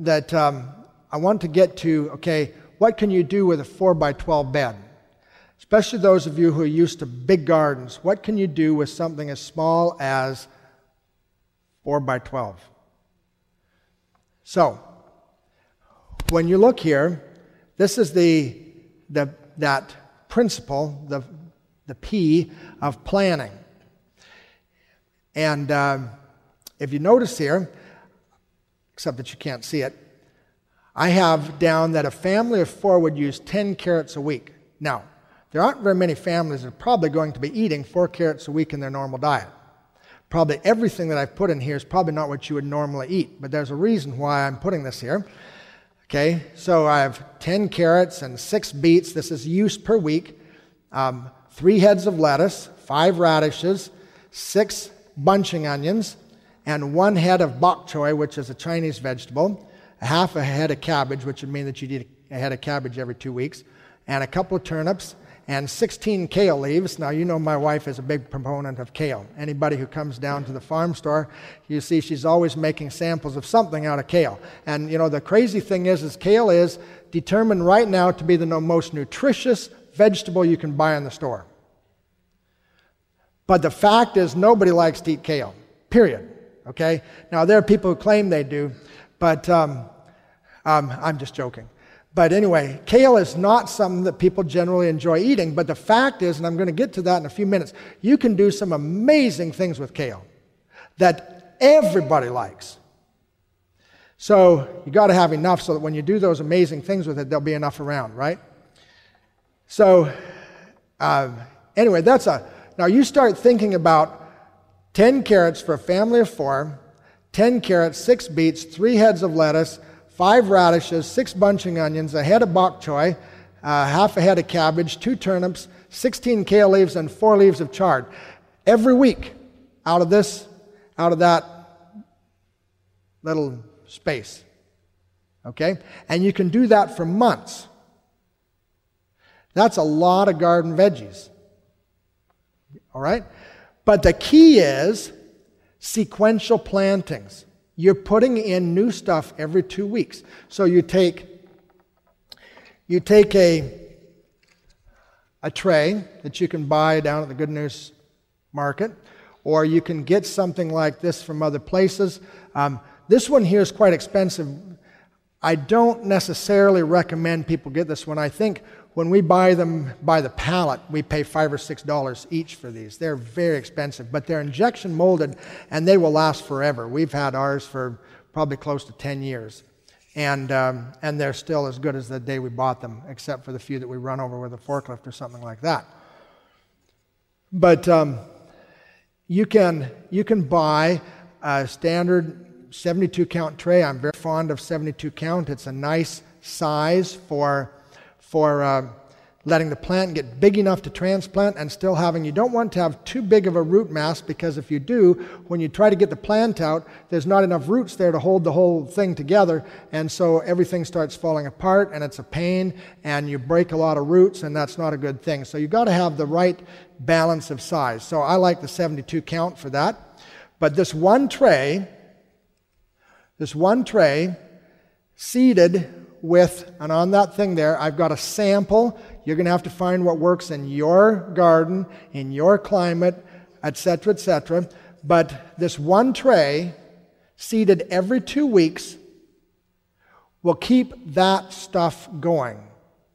that um, I want to get to. Okay, what can you do with a 4 by 12 bed? Especially those of you who are used to big gardens. What can you do with something as small as 4 by 12? So, when you look here, this is the, the, that principle, the, the P of planning. And um, if you notice here, except that you can't see it, I have down that a family of four would use 10 carrots a week. Now, there aren't very many families that are probably going to be eating four carrots a week in their normal diet. Probably everything that I've put in here is probably not what you would normally eat, but there's a reason why I'm putting this here. Okay, so I have 10 carrots and six beets. This is use per week. Um, three heads of lettuce, five radishes, six bunching onions, and one head of bok choy, which is a Chinese vegetable, half a head of cabbage, which would mean that you'd eat a head of cabbage every two weeks, and a couple of turnips, and 16 kale leaves. Now, you know my wife is a big proponent of kale. Anybody who comes down to the farm store, you see she's always making samples of something out of kale. And, you know, the crazy thing is, is kale is determined right now to be the most nutritious vegetable you can buy in the store. But the fact is, nobody likes to eat kale, period. Okay? Now, there are people who claim they do, but um, um, I'm just joking. But anyway, kale is not something that people generally enjoy eating. But the fact is, and I'm going to get to that in a few minutes, you can do some amazing things with kale that everybody likes. So you got to have enough so that when you do those amazing things with it, there'll be enough around, right? So um, anyway, that's a. Now you start thinking about 10 carrots for a family of four, 10 carrots, six beets, three heads of lettuce five radishes, six bunching onions, a head of bok choy, uh, half a head of cabbage, two turnips, 16 kale leaves, and four leaves of chard. Every week, out of this, out of that little space. Okay? And you can do that for months. That's a lot of garden veggies. All right? But the key is sequential plantings. You're putting in new stuff every two weeks. So you take you take a a tray that you can buy down at the Good News Market, or you can get something like this from other places. Um, this one here is quite expensive. I don't necessarily recommend people get this one. I think when we buy them by the pallet, we pay five or six dollars each for these. They're very expensive, but they're injection molded and they will last forever. We've had ours for probably close to 10 years. And, um, and they're still as good as the day we bought them, except for the few that we run over with a forklift or something like that. But um, you, can, you can buy a standard 72 count tray. I'm very fond of 72 count. It's a nice size for for uh, letting the plant get big enough to transplant and still having, you don't want to have too big of a root mass because if you do, when you try to get the plant out, there's not enough roots there to hold the whole thing together. And so everything starts falling apart and it's a pain and you break a lot of roots and that's not a good thing. So you've got to have the right balance of size. So I like the 72 count for that. But this one tray, this one tray, seeded with, and on that thing there, I've got a sample. You're going to have to find what works in your garden, in your climate, etc., etc. But this one tray, seeded every two weeks, will keep that stuff going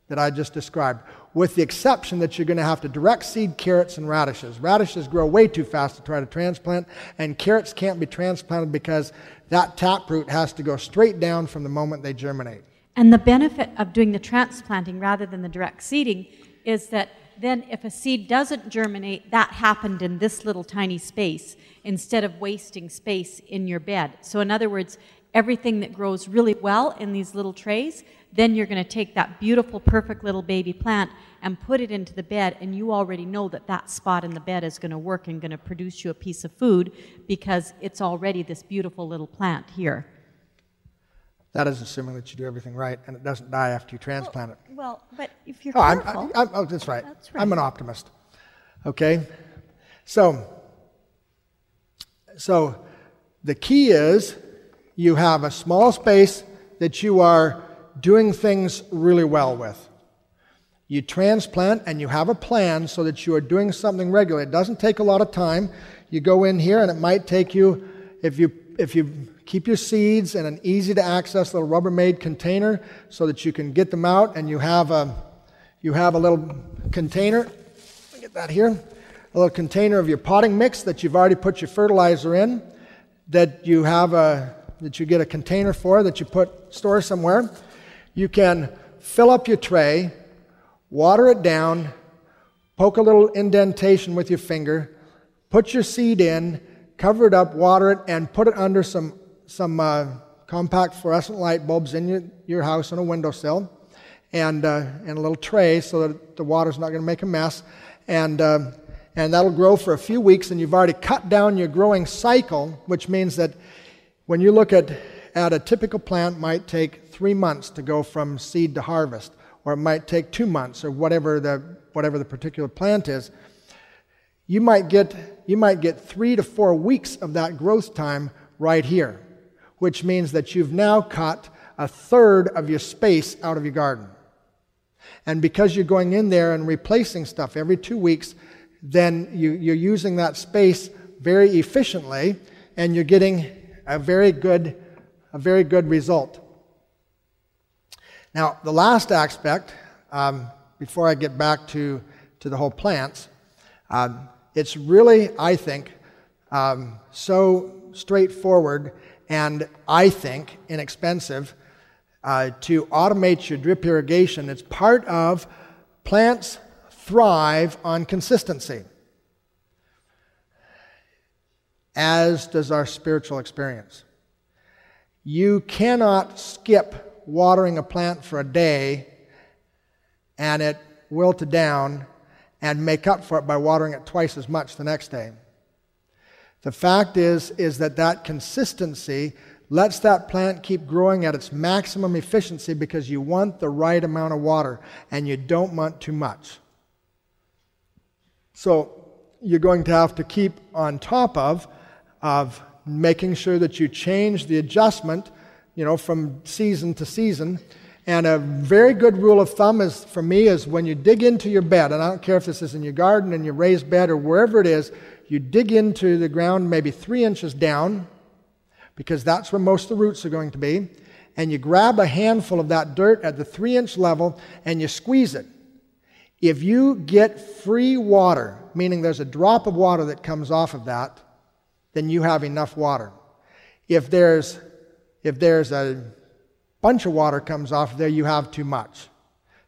that I just described, with the exception that you're going to have to direct seed carrots and radishes. Radishes grow way too fast to try to transplant, and carrots can't be transplanted because that taproot has to go straight down from the moment they germinate. And the benefit of doing the transplanting rather than the direct seeding is that then if a seed doesn't germinate, that happened in this little tiny space instead of wasting space in your bed. So, in other words, everything that grows really well in these little trays, then you're going to take that beautiful, perfect little baby plant and put it into the bed, and you already know that that spot in the bed is going to work and going to produce you a piece of food because it's already this beautiful little plant here. That is assuming that you do everything right and it doesn't die after you transplant it. Well, but if you're Oh, I'm, careful, I'm, oh, that's right. That's I'm an optimist. Okay? So, so the key is you have a small space that you are doing things really well with. You transplant and you have a plan so that you are doing something regularly. It doesn't take a lot of time. You go in here and it might take you, if you, if you keep your seeds in an easy to access little Rubbermaid container so that you can get them out and you have a, you have a little container. Get that here. A little container of your potting mix that you've already put your fertilizer in, that you have a, that you get a container for that you put store somewhere. You can fill up your tray, water it down, poke a little indentation with your finger, put your seed in, cover it up, water it, and put it under some, some uh, compact fluorescent light bulbs in your, your house on a windowsill and, uh, and a little tray so that the water's not going to make a mess. And, uh, and that'll grow for a few weeks, and you've already cut down your growing cycle, which means that when you look at, at a typical plant, might take three months to go from seed to harvest, or it might take two months, or whatever the, whatever the particular plant is. You might, get, you might get three to four weeks of that growth time right here, which means that you've now cut a third of your space out of your garden. And because you're going in there and replacing stuff every two weeks, then you, you're using that space very efficiently and you're getting a very good, a very good result. Now, the last aspect, um, before I get back to, to the whole plants, um, it's really, I think, um, so straightforward and I think inexpensive uh, to automate your drip irrigation. It's part of plants thrive on consistency, as does our spiritual experience. You cannot skip watering a plant for a day and it wilted down and make up for it by watering it twice as much the next day. The fact is is that that consistency lets that plant keep growing at its maximum efficiency because you want the right amount of water and you don't want too much. So you're going to have to keep on top of of making sure that you change the adjustment, you know, from season to season. And a very good rule of thumb is for me is when you dig into your bed, and I don't care if this is in your garden, in your raised bed, or wherever it is, you dig into the ground maybe three inches down, because that's where most of the roots are going to be, and you grab a handful of that dirt at the three inch level and you squeeze it. If you get free water, meaning there's a drop of water that comes off of that, then you have enough water. If there's, if there's a bunch of water comes off there, you have too much.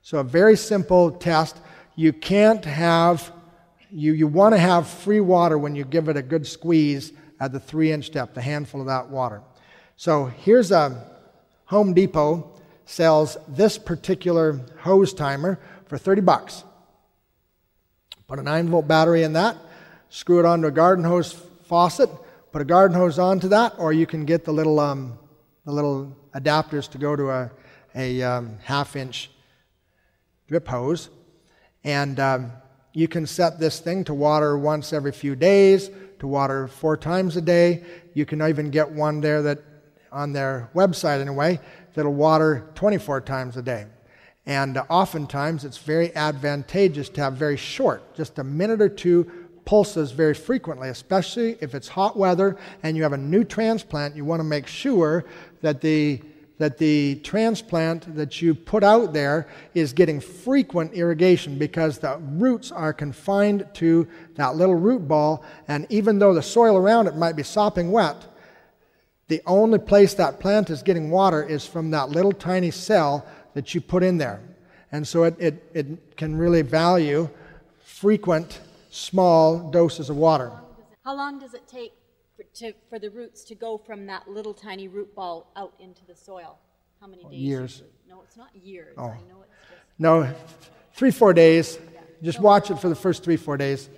So, a very simple test. You can't have, you, you want to have free water when you give it a good squeeze at the three inch depth, a handful of that water. So, here's a Home Depot sells this particular hose timer for 30 bucks. Put a 9 volt battery in that, screw it onto a garden hose faucet, put a garden hose onto that, or you can get the little, um, the little adapters to go to a, a um, half inch drip hose. And um, you can set this thing to water once every few days, to water four times a day. You can even get one there that, on their website anyway, that'll water 24 times a day. And oftentimes it's very advantageous to have very short, just a minute or two pulses very frequently, especially if it's hot weather and you have a new transplant. You want to make sure that the that the transplant that you put out there is getting frequent irrigation because the roots are confined to that little root ball, and even though the soil around it might be sopping wet, the only place that plant is getting water is from that little tiny cell that you put in there. And so it, it, it can really value frequent, small doses of water. How long does it take for, to, for the roots to go from that little tiny root ball out into the soil? How many days? Years. No, it's not years. Oh. I know it's just. No, three, four days. Just watch it for the first three, four days.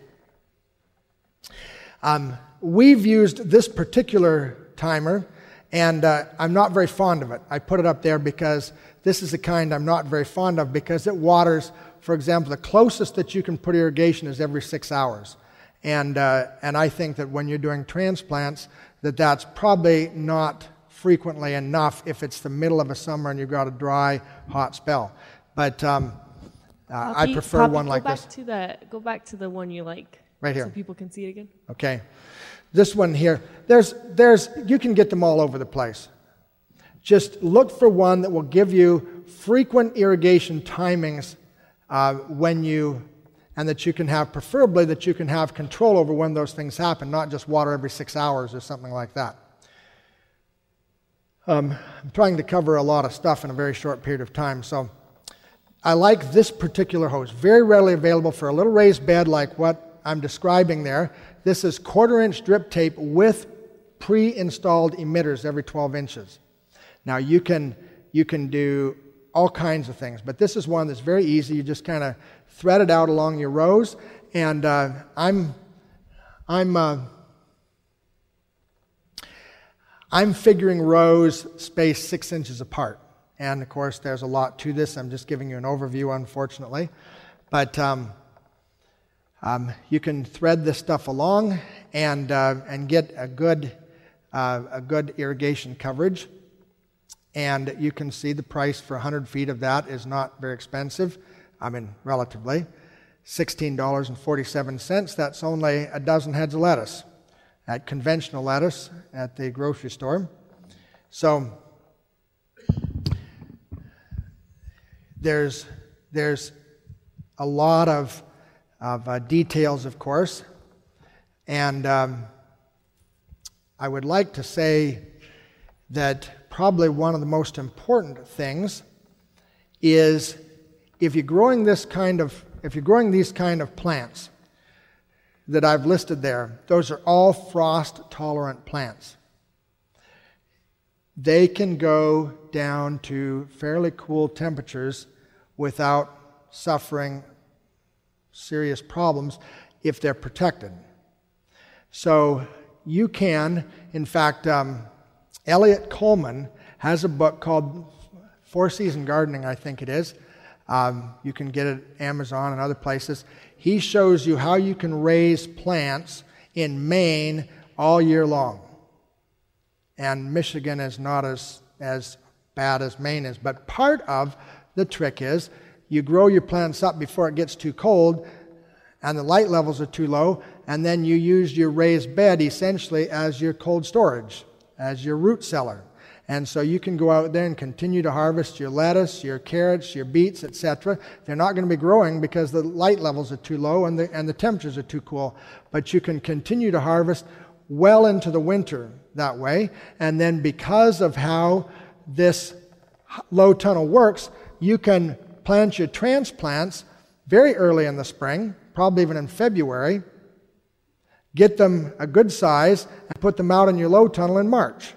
Um, we've used this particular timer, and uh, I'm not very fond of it. I put it up there because this is the kind I'm not very fond of because it waters, for example, the closest that you can put irrigation is every six hours. And, uh, and I think that when you're doing transplants, that that's probably not frequently enough if it's the middle of a summer and you've got a dry, hot spell. But um, uh, I prefer Poppy, one go like back this. To the, go back to the one you like. Right here. So people can see it again. Okay. This one here, there's, there's, you can get them all over the place. Just look for one that will give you frequent irrigation timings uh, when you, and that you can have, preferably that you can have control over when those things happen, not just water every six hours or something like that. Um, I'm trying to cover a lot of stuff in a very short period of time, so I like this particular hose. Very readily available for a little raised bed like what I'm describing there. This is quarter inch drip tape with pre installed emitters every 12 inches. Now you can, you can do all kinds of things, but this is one that's very easy. You just kind of thread it out along your rows, and uh, I'm, I'm, uh, I'm figuring rows spaced six inches apart. And of course, there's a lot to this. I'm just giving you an overview, unfortunately. But um, um, you can thread this stuff along and, uh, and get a good, uh, a good irrigation coverage. And you can see the price for 100 feet of that is not very expensive. I mean, relatively. $16.47. That's only a dozen heads of lettuce at conventional lettuce at the grocery store. So there's, there's a lot of, of uh, details, of course. And um, I would like to say that probably one of the most important things is if you're growing this kind of if you're growing these kind of plants that I've listed there, those are all frost tolerant plants. They can go down to fairly cool temperatures without suffering serious problems if they're protected. So you can, in fact, um, Eliot Coleman has a book called Four Season Gardening, I think it is. Um, you can get it at Amazon and other places. He shows you how you can raise plants in Maine all year long. And Michigan is not as, as bad as Maine is. But part of the trick is you grow your plants up before it gets too cold and the light levels are too low, and then you use your raised bed essentially as your cold storage, as your root cellar. And so you can go out there and continue to harvest your lettuce, your carrots, your beets, etc. They're not going to be growing because the light levels are too low and the, and the temperatures are too cool. But you can continue to harvest well into the winter that way. And then because of how this low tunnel works, you can plant your transplants very early in the spring, probably even in February, get them a good size, and put them out in your low tunnel in March.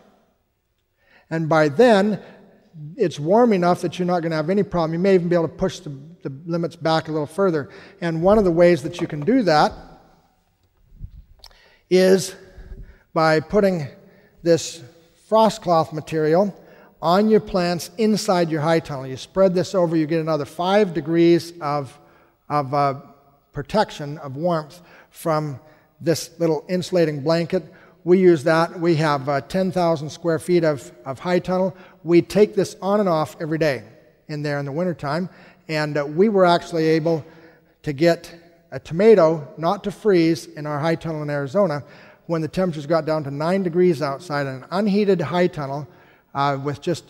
And by then, it's warm enough that you're not going to have any problem. You may even be able to push the, the limits back a little further. And one of the ways that you can do that is by putting this frost cloth material on your plants inside your high tunnel. You spread this over, you get another five degrees of, of uh, protection, of warmth from this little insulating blanket. We use that. We have uh, 10,000 square feet of, of high tunnel. We take this on and off every day in there in the wintertime. And uh, we were actually able to get a tomato not to freeze in our high tunnel in Arizona when the temperatures got down to 9 degrees outside in an unheated high tunnel uh, with just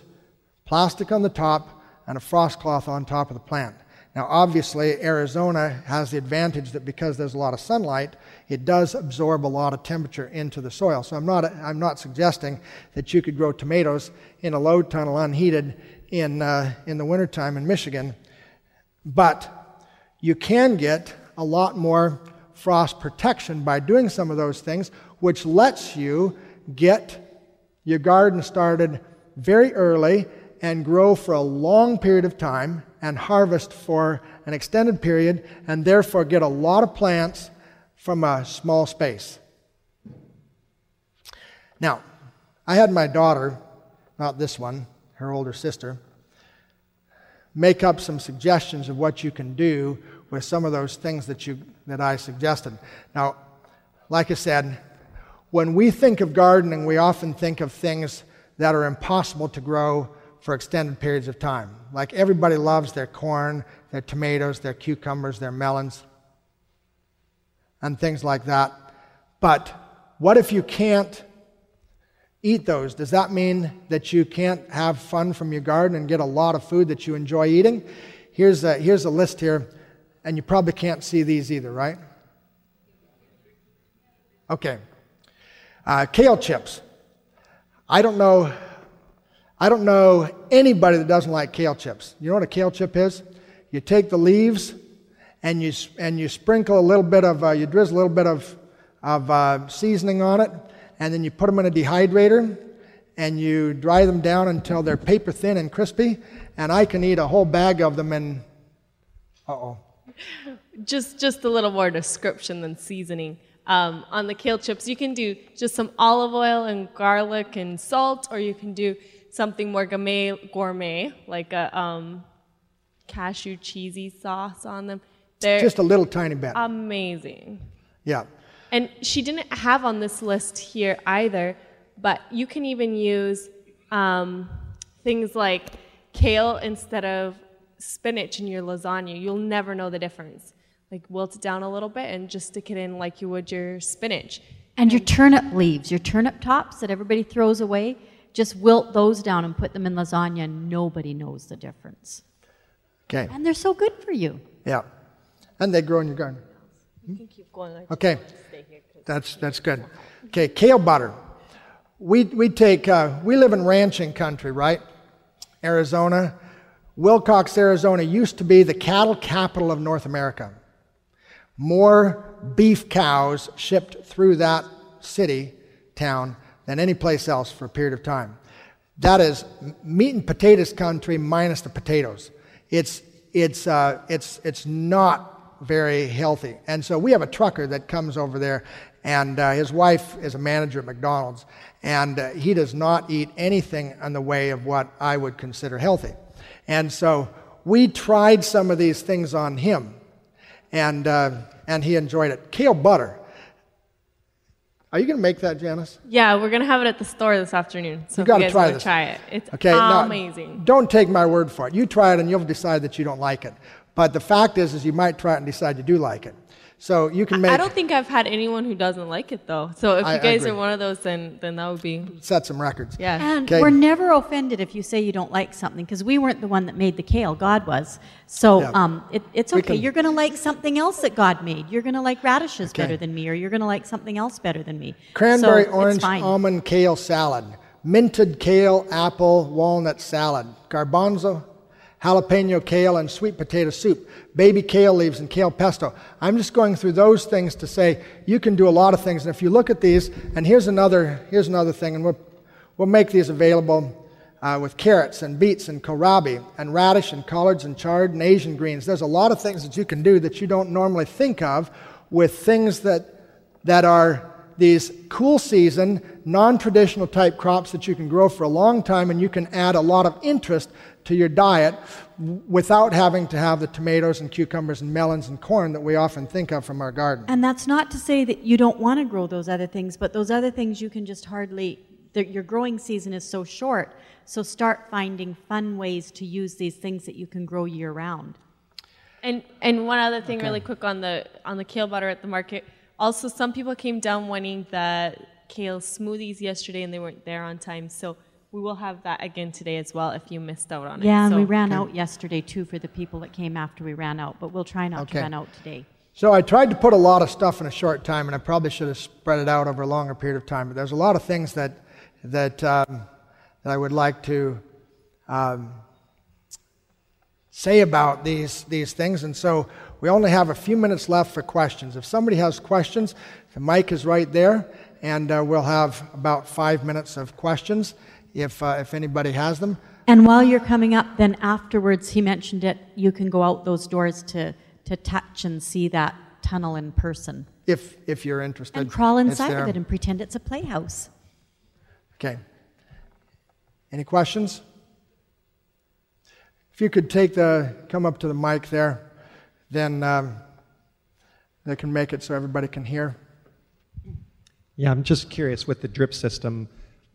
plastic on the top and a frost cloth on top of the plant. Now, obviously, Arizona has the advantage that because there's a lot of sunlight, it does absorb a lot of temperature into the soil. So I'm not, I'm not suggesting that you could grow tomatoes in a low tunnel unheated in, uh, in the wintertime in Michigan. But you can get a lot more frost protection by doing some of those things, which lets you get your garden started very early and grow for a long period of time and harvest for an extended period and therefore get a lot of plants from a small space. Now, I had my daughter, not this one, her older sister, make up some suggestions of what you can do with some of those things that, you, that I suggested. Now, like I said, when we think of gardening, we often think of things that are impossible to grow for extended periods of time. Like everybody loves their corn, their tomatoes, their cucumbers, their melons, and things like that. But what if you can't eat those? Does that mean that you can't have fun from your garden and get a lot of food that you enjoy eating? Here's a, here's a list here, and you probably can't see these either, right? Okay. Uh, kale chips. I don't know I don't know anybody that doesn't like kale chips. You know what a kale chip is? You take the leaves and you, and you sprinkle a little bit of, uh, you drizzle a little bit of, of uh, seasoning on it, and then you put them in a dehydrator and you dry them down until they're paper thin and crispy. And I can eat a whole bag of them in, uh oh. Just, just a little more description than seasoning. Um, on the kale chips, you can do just some olive oil and garlic and salt, or you can do something more gourmet, gourmet like a um, cashew cheesy sauce on them. They're just a little tiny bit. Amazing. Yeah. And she didn't have on this list here either, but you can even use um, things like kale instead of spinach in your lasagna. You'll never know the difference. Like wilt it down a little bit and just stick it in like you would your spinach. And your turnip leaves, your turnip tops that everybody throws away, just wilt those down and put them in lasagna, nobody knows the difference. Okay. And they're so good for you. Yeah. And they grow in your garden. You can keep going. Okay. That's, that's good. Okay, kale butter. We, we take, uh, we live in ranching country, right? Arizona. Willcox, Arizona used to be the cattle capital of North America. More beef cows shipped through that city, town, than any place else for a period of time. That is meat and potatoes country minus the potatoes. It's, it's, uh, it's, it's not very healthy. And so we have a trucker that comes over there, and uh, his wife is a manager at McDonald's, and uh, he does not eat anything in the way of what I would consider healthy. And so we tried some of these things on him, and, uh, and he enjoyed it. Kale butter. Are you going to make that, Janice? Yeah, we're going to have it at the store this afternoon. So you got to try this. Try it. It's okay, amazing. Now, don't take my word for it. You try it, and you'll decide that you don't like it. But the fact is, is you might try it and decide you do like it. So you can make. I don't think I've had anyone who doesn't like it though. So if I, you guys are one of those, then then that would be set some records. Yeah. And okay. we're never offended if you say you don't like something because we weren't the one that made the kale. God was. So yeah. um, it, it's okay. Can... You're going to like something else that God made. You're going to like radishes okay. better than me, or you're going to like something else better than me. Cranberry so orange almond kale salad, minted kale apple walnut salad, garbanzo jalapeno kale and sweet potato soup, baby kale leaves and kale pesto. I'm just going through those things to say you can do a lot of things. And if you look at these, and here's another, here's another thing, and we'll, we'll make these available uh, with carrots and beets and kohlrabi and radish and collards and chard and Asian greens. There's a lot of things that you can do that you don't normally think of with things that, that are these cool season, non traditional type crops that you can grow for a long time and you can add a lot of interest to your diet without having to have the tomatoes and cucumbers and melons and corn that we often think of from our garden. And that's not to say that you don't want to grow those other things, but those other things you can just hardly, your growing season is so short. So start finding fun ways to use these things that you can grow year round. And and one other thing, okay. really quick on the on the kale butter at the market. Also, some people came down wanting the kale smoothies yesterday, and they weren't there on time. So we will have that again today as well if you missed out on it. Yeah, and So- we ran out yesterday too for the people that came after we ran out, but we'll try not to run out today. So I tried to put a lot of stuff in a short time, and I probably should have spread it out over a longer period of time. But there's a lot of things that that um, that I would like to um, say about these these things, and so we only have a few minutes left for questions. If somebody has questions, the mic is right there, and uh, we'll have about five minutes of questions if uh, if anybody has them. And while you're coming up, then afterwards, he mentioned it, you can go out those doors to, to touch and see that tunnel in person. If if you're interested, And crawl inside of it and pretend it's a playhouse. Okay. Any questions? If you could take the, come up to the mic there, then um, they can make it so everybody can hear. Yeah, I'm just curious with the drip system,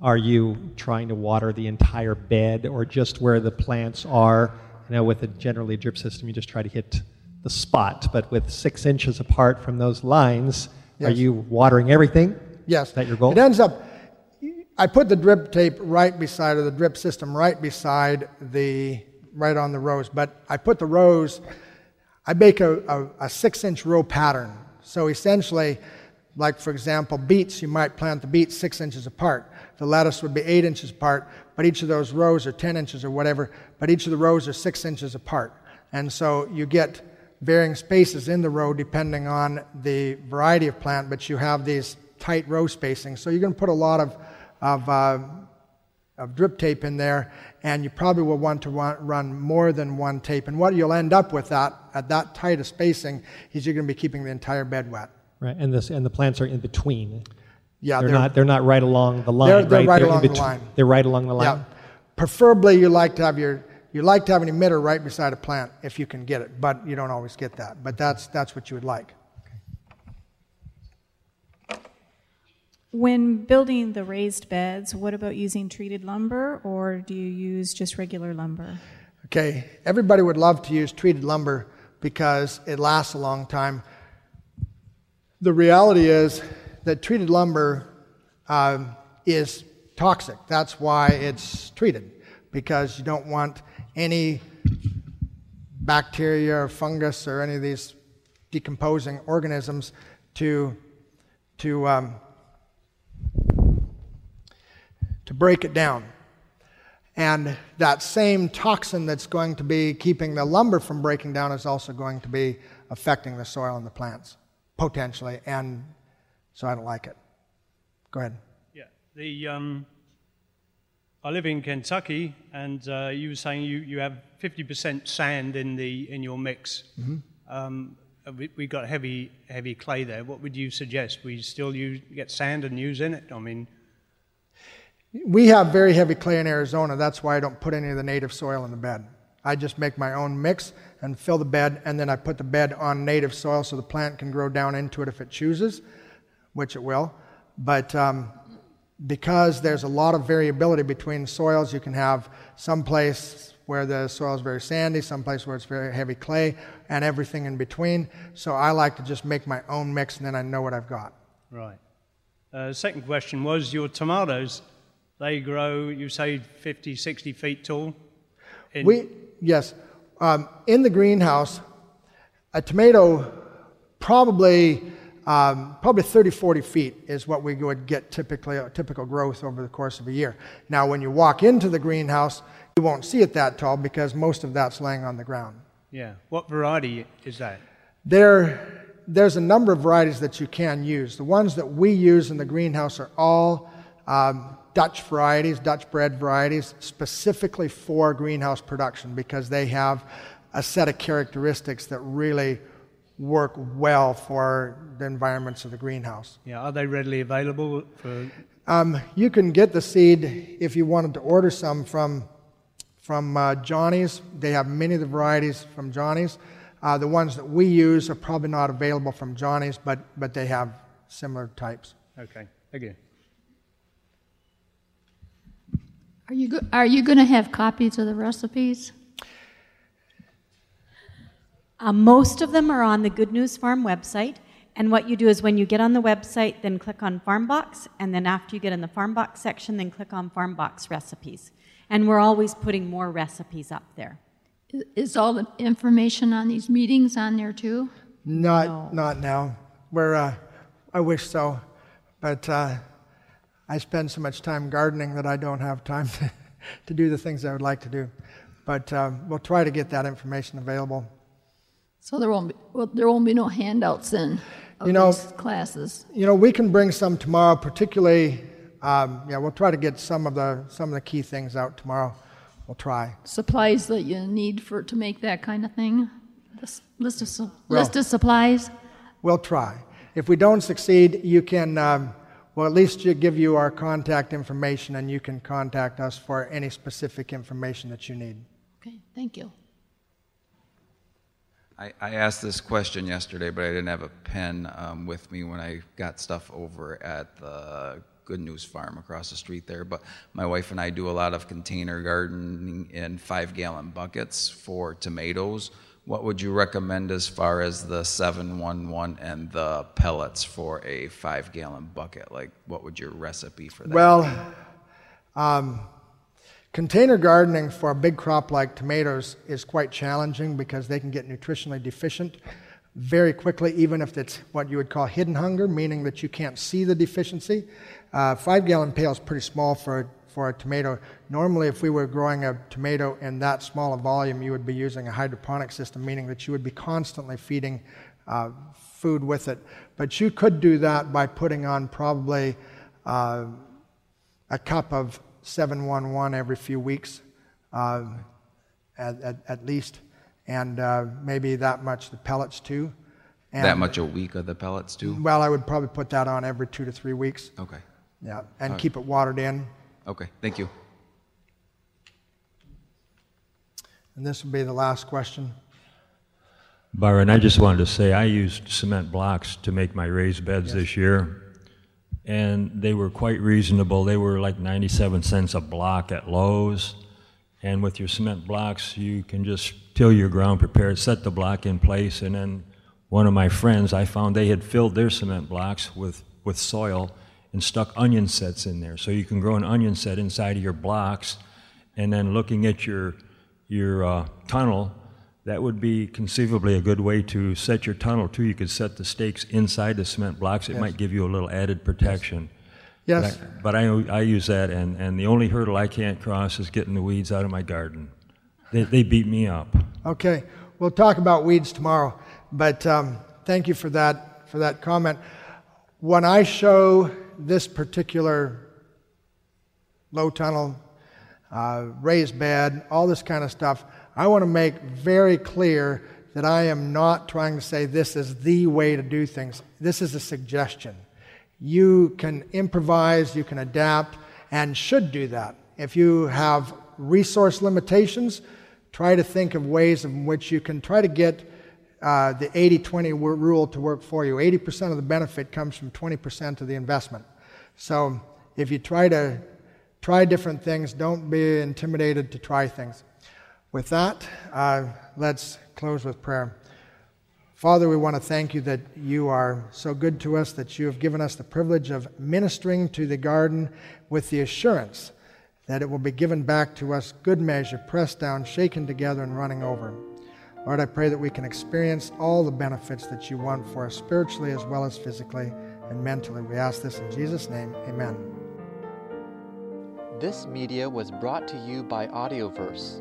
are you trying to water the entire bed or just where the plants are? I know with a generally drip system, you just try to hit the spot, but with six inches apart from those lines, are you watering everything? Yes. Is that your goal? It ends up, I put the drip tape right beside, or the drip system right beside the, right on the rows, but I put the rows, I make a, a, a six inch row pattern. So essentially, like for example, beets, you might plant the beets six inches apart. The lattice would be eight inches apart, but each of those rows are 10 inches or whatever, but each of the rows are six inches apart. And so you get varying spaces in the row depending on the variety of plant, but you have these tight row spacings. So you're going to put a lot of, of, uh, of drip tape in there, and you probably will want to run, run more than one tape. And what you'll end up with that, at that tight a spacing is you're going to be keeping the entire bed wet. Right, and this and the plants are in between. Yeah, they're, not they're not right along the line. They're- they're right in along the line. They're right along the line. Yeah. Preferably, you like to have your you like to have an emitter right beside a plant if you can get it, but you don't always get that. But that's that's what you would like. When building the raised beds, what about using treated lumber or do you use just regular lumber? Okay, everybody would love to use treated lumber because it lasts a long time. The reality is that treated lumber um, is toxic. That's why it's treated, because you don't want any bacteria or fungus or any of these decomposing organisms to, to, um, to break it down. And that same toxin that's going to be keeping the lumber from breaking down is also going to be affecting the soil and the plants, potentially. And so I don't like it. Go ahead. Yeah. The um, I live in Kentucky, and uh, you were saying you, you have 50% sand in the in your mix. Um, we, we got heavy heavy clay there. What would you suggest? We still use get sand and use in it. I mean, We have very heavy clay in Arizona. That's why I don't put any of the native soil in the bed. I just make my own mix and fill the bed, and then I put the bed on native soil so the plant can grow down into it if it chooses, which it will. But um, because there's a lot of variability between soils, you can have some place where the soil is very sandy, some place where it's very heavy clay, and everything in between. So I like to just make my own mix, and then I know what I've got. right. Uh, second question was your tomatoes. They grow, you say, 50, 60 feet tall. In, We yes, um, in the greenhouse, a tomato probably um, probably 30, 40 feet is what we would get typically a typical growth over the course of a year. Now, when you walk into the greenhouse, you won't see it that tall because most of that's laying on the ground. yeah. What variety is that? There, there's a number of varieties that you can use. The ones that we use in the greenhouse are all um, Dutch varieties, Dutch bred varieties, specifically for greenhouse production because they have a set of characteristics that really work well for the environments of the greenhouse. Yeah. Are they readily available for? Um, you can get the seed if you wanted to order some from from uh, Johnny's. They have many of the varieties from Johnny's. Uh, the ones that we use are probably not available from Johnny's, but but they have similar types. Okay. Thank you. Are you, go- are you going to have copies of the recipes? Uh, most of them are on the Good News Farm website, And what you do is when you get on the website, then click on Farm Box, and then after you get in the Farm Box section, then click on Farm Box recipes. And we're always putting more recipes up there. Is all the information on these meetings on there too? Not, not now. We're, uh, I wish so, but uh, I spend so much time gardening that I don't have time to, *laughs* to do the things I would like to do. But uh, we'll try to get that information available. So there won't be, well, there won't be no handouts then You know- these classes. You know, we can bring some tomorrow, particularly. Um, yeah, we'll try to get some of the some of the key things out tomorrow. We'll try. Supplies that you need for, to make that kind of thing? This List of, su- Well- list of supplies? We'll try. If we don't succeed, you can. Um, well, at least you give you our contact information, and you can contact us for any specific information that you need. Okay, thank you. I, I asked this question yesterday, but I didn't have a pen um, with me when I got stuff over at the Good News Farm across the street there. But my wife and I do a lot of container gardening in five gallon buckets for tomatoes. What would you recommend as far as the 711 and the pellets for a five gallon bucket? Like, what would your recipe for that? Well, um, container gardening for a big crop like tomatoes is quite challenging because they can get nutritionally deficient very quickly, even if it's what you would call hidden hunger, meaning that you can't see the deficiency. Uh, five gallon pail is pretty small for a, for a tomato. Normally, if we were growing a tomato in that small a volume, you would be using a hydroponic system, meaning that you would be constantly feeding uh, food with it. But you could do that by putting on probably uh, a cup of 711 every few weeks, uh, at, at, at least, and uh, maybe that much the pellets too. And, that much a week of the pellets too? Well, I would probably put that on every two to three weeks. Okay. Yeah, and All right. keep it watered in. Okay. Thank you. And this will be the last question. Byron, I just wanted to say I used cement blocks to make my raised beds this year, and they were quite reasonable. They were like 97 cents a block at Lowe's. And with your cement blocks, you can just till your ground prepared, set the block in place, and then one of my friends, I found they had filled their cement blocks with, with soil and stuck onion sets in there. So you can grow an onion set inside of your blocks, and then looking at your, your uh, tunnel, that would be conceivably a good way to set your tunnel too. You could set the stakes inside the cement blocks. It Yes. might give you a little added protection. Yes. But I, but I, I use that, and, and the only hurdle I can't cross is getting the weeds out of my garden. They, they beat me up. Okay, we'll talk about weeds tomorrow, but um, thank you for that for that comment. When I show this particular low tunnel, uh, raised bed, all this kind of stuff, I want to make very clear that I am not trying to say this is the way to do things. This is a suggestion. You can improvise, you can adapt, and should do that. If you have resource limitations, try to think of ways in which you can try to get uh, the 80 20 rule to work for you. 80% of the benefit comes from 20% of the investment. So if you try to try different things, don't be intimidated to try things. With that, uh, let's close with prayer. Father, we want to thank you that you are so good to us, that you have given us the privilege of ministering to the garden with the assurance that it will be given back to us, good measure, pressed down, shaken together, and running over. Lord, I pray that we can experience all the benefits that you want for us spiritually as well as physically and mentally. We ask this in Jesus' name. Amen. This media was brought to you by Audioverse,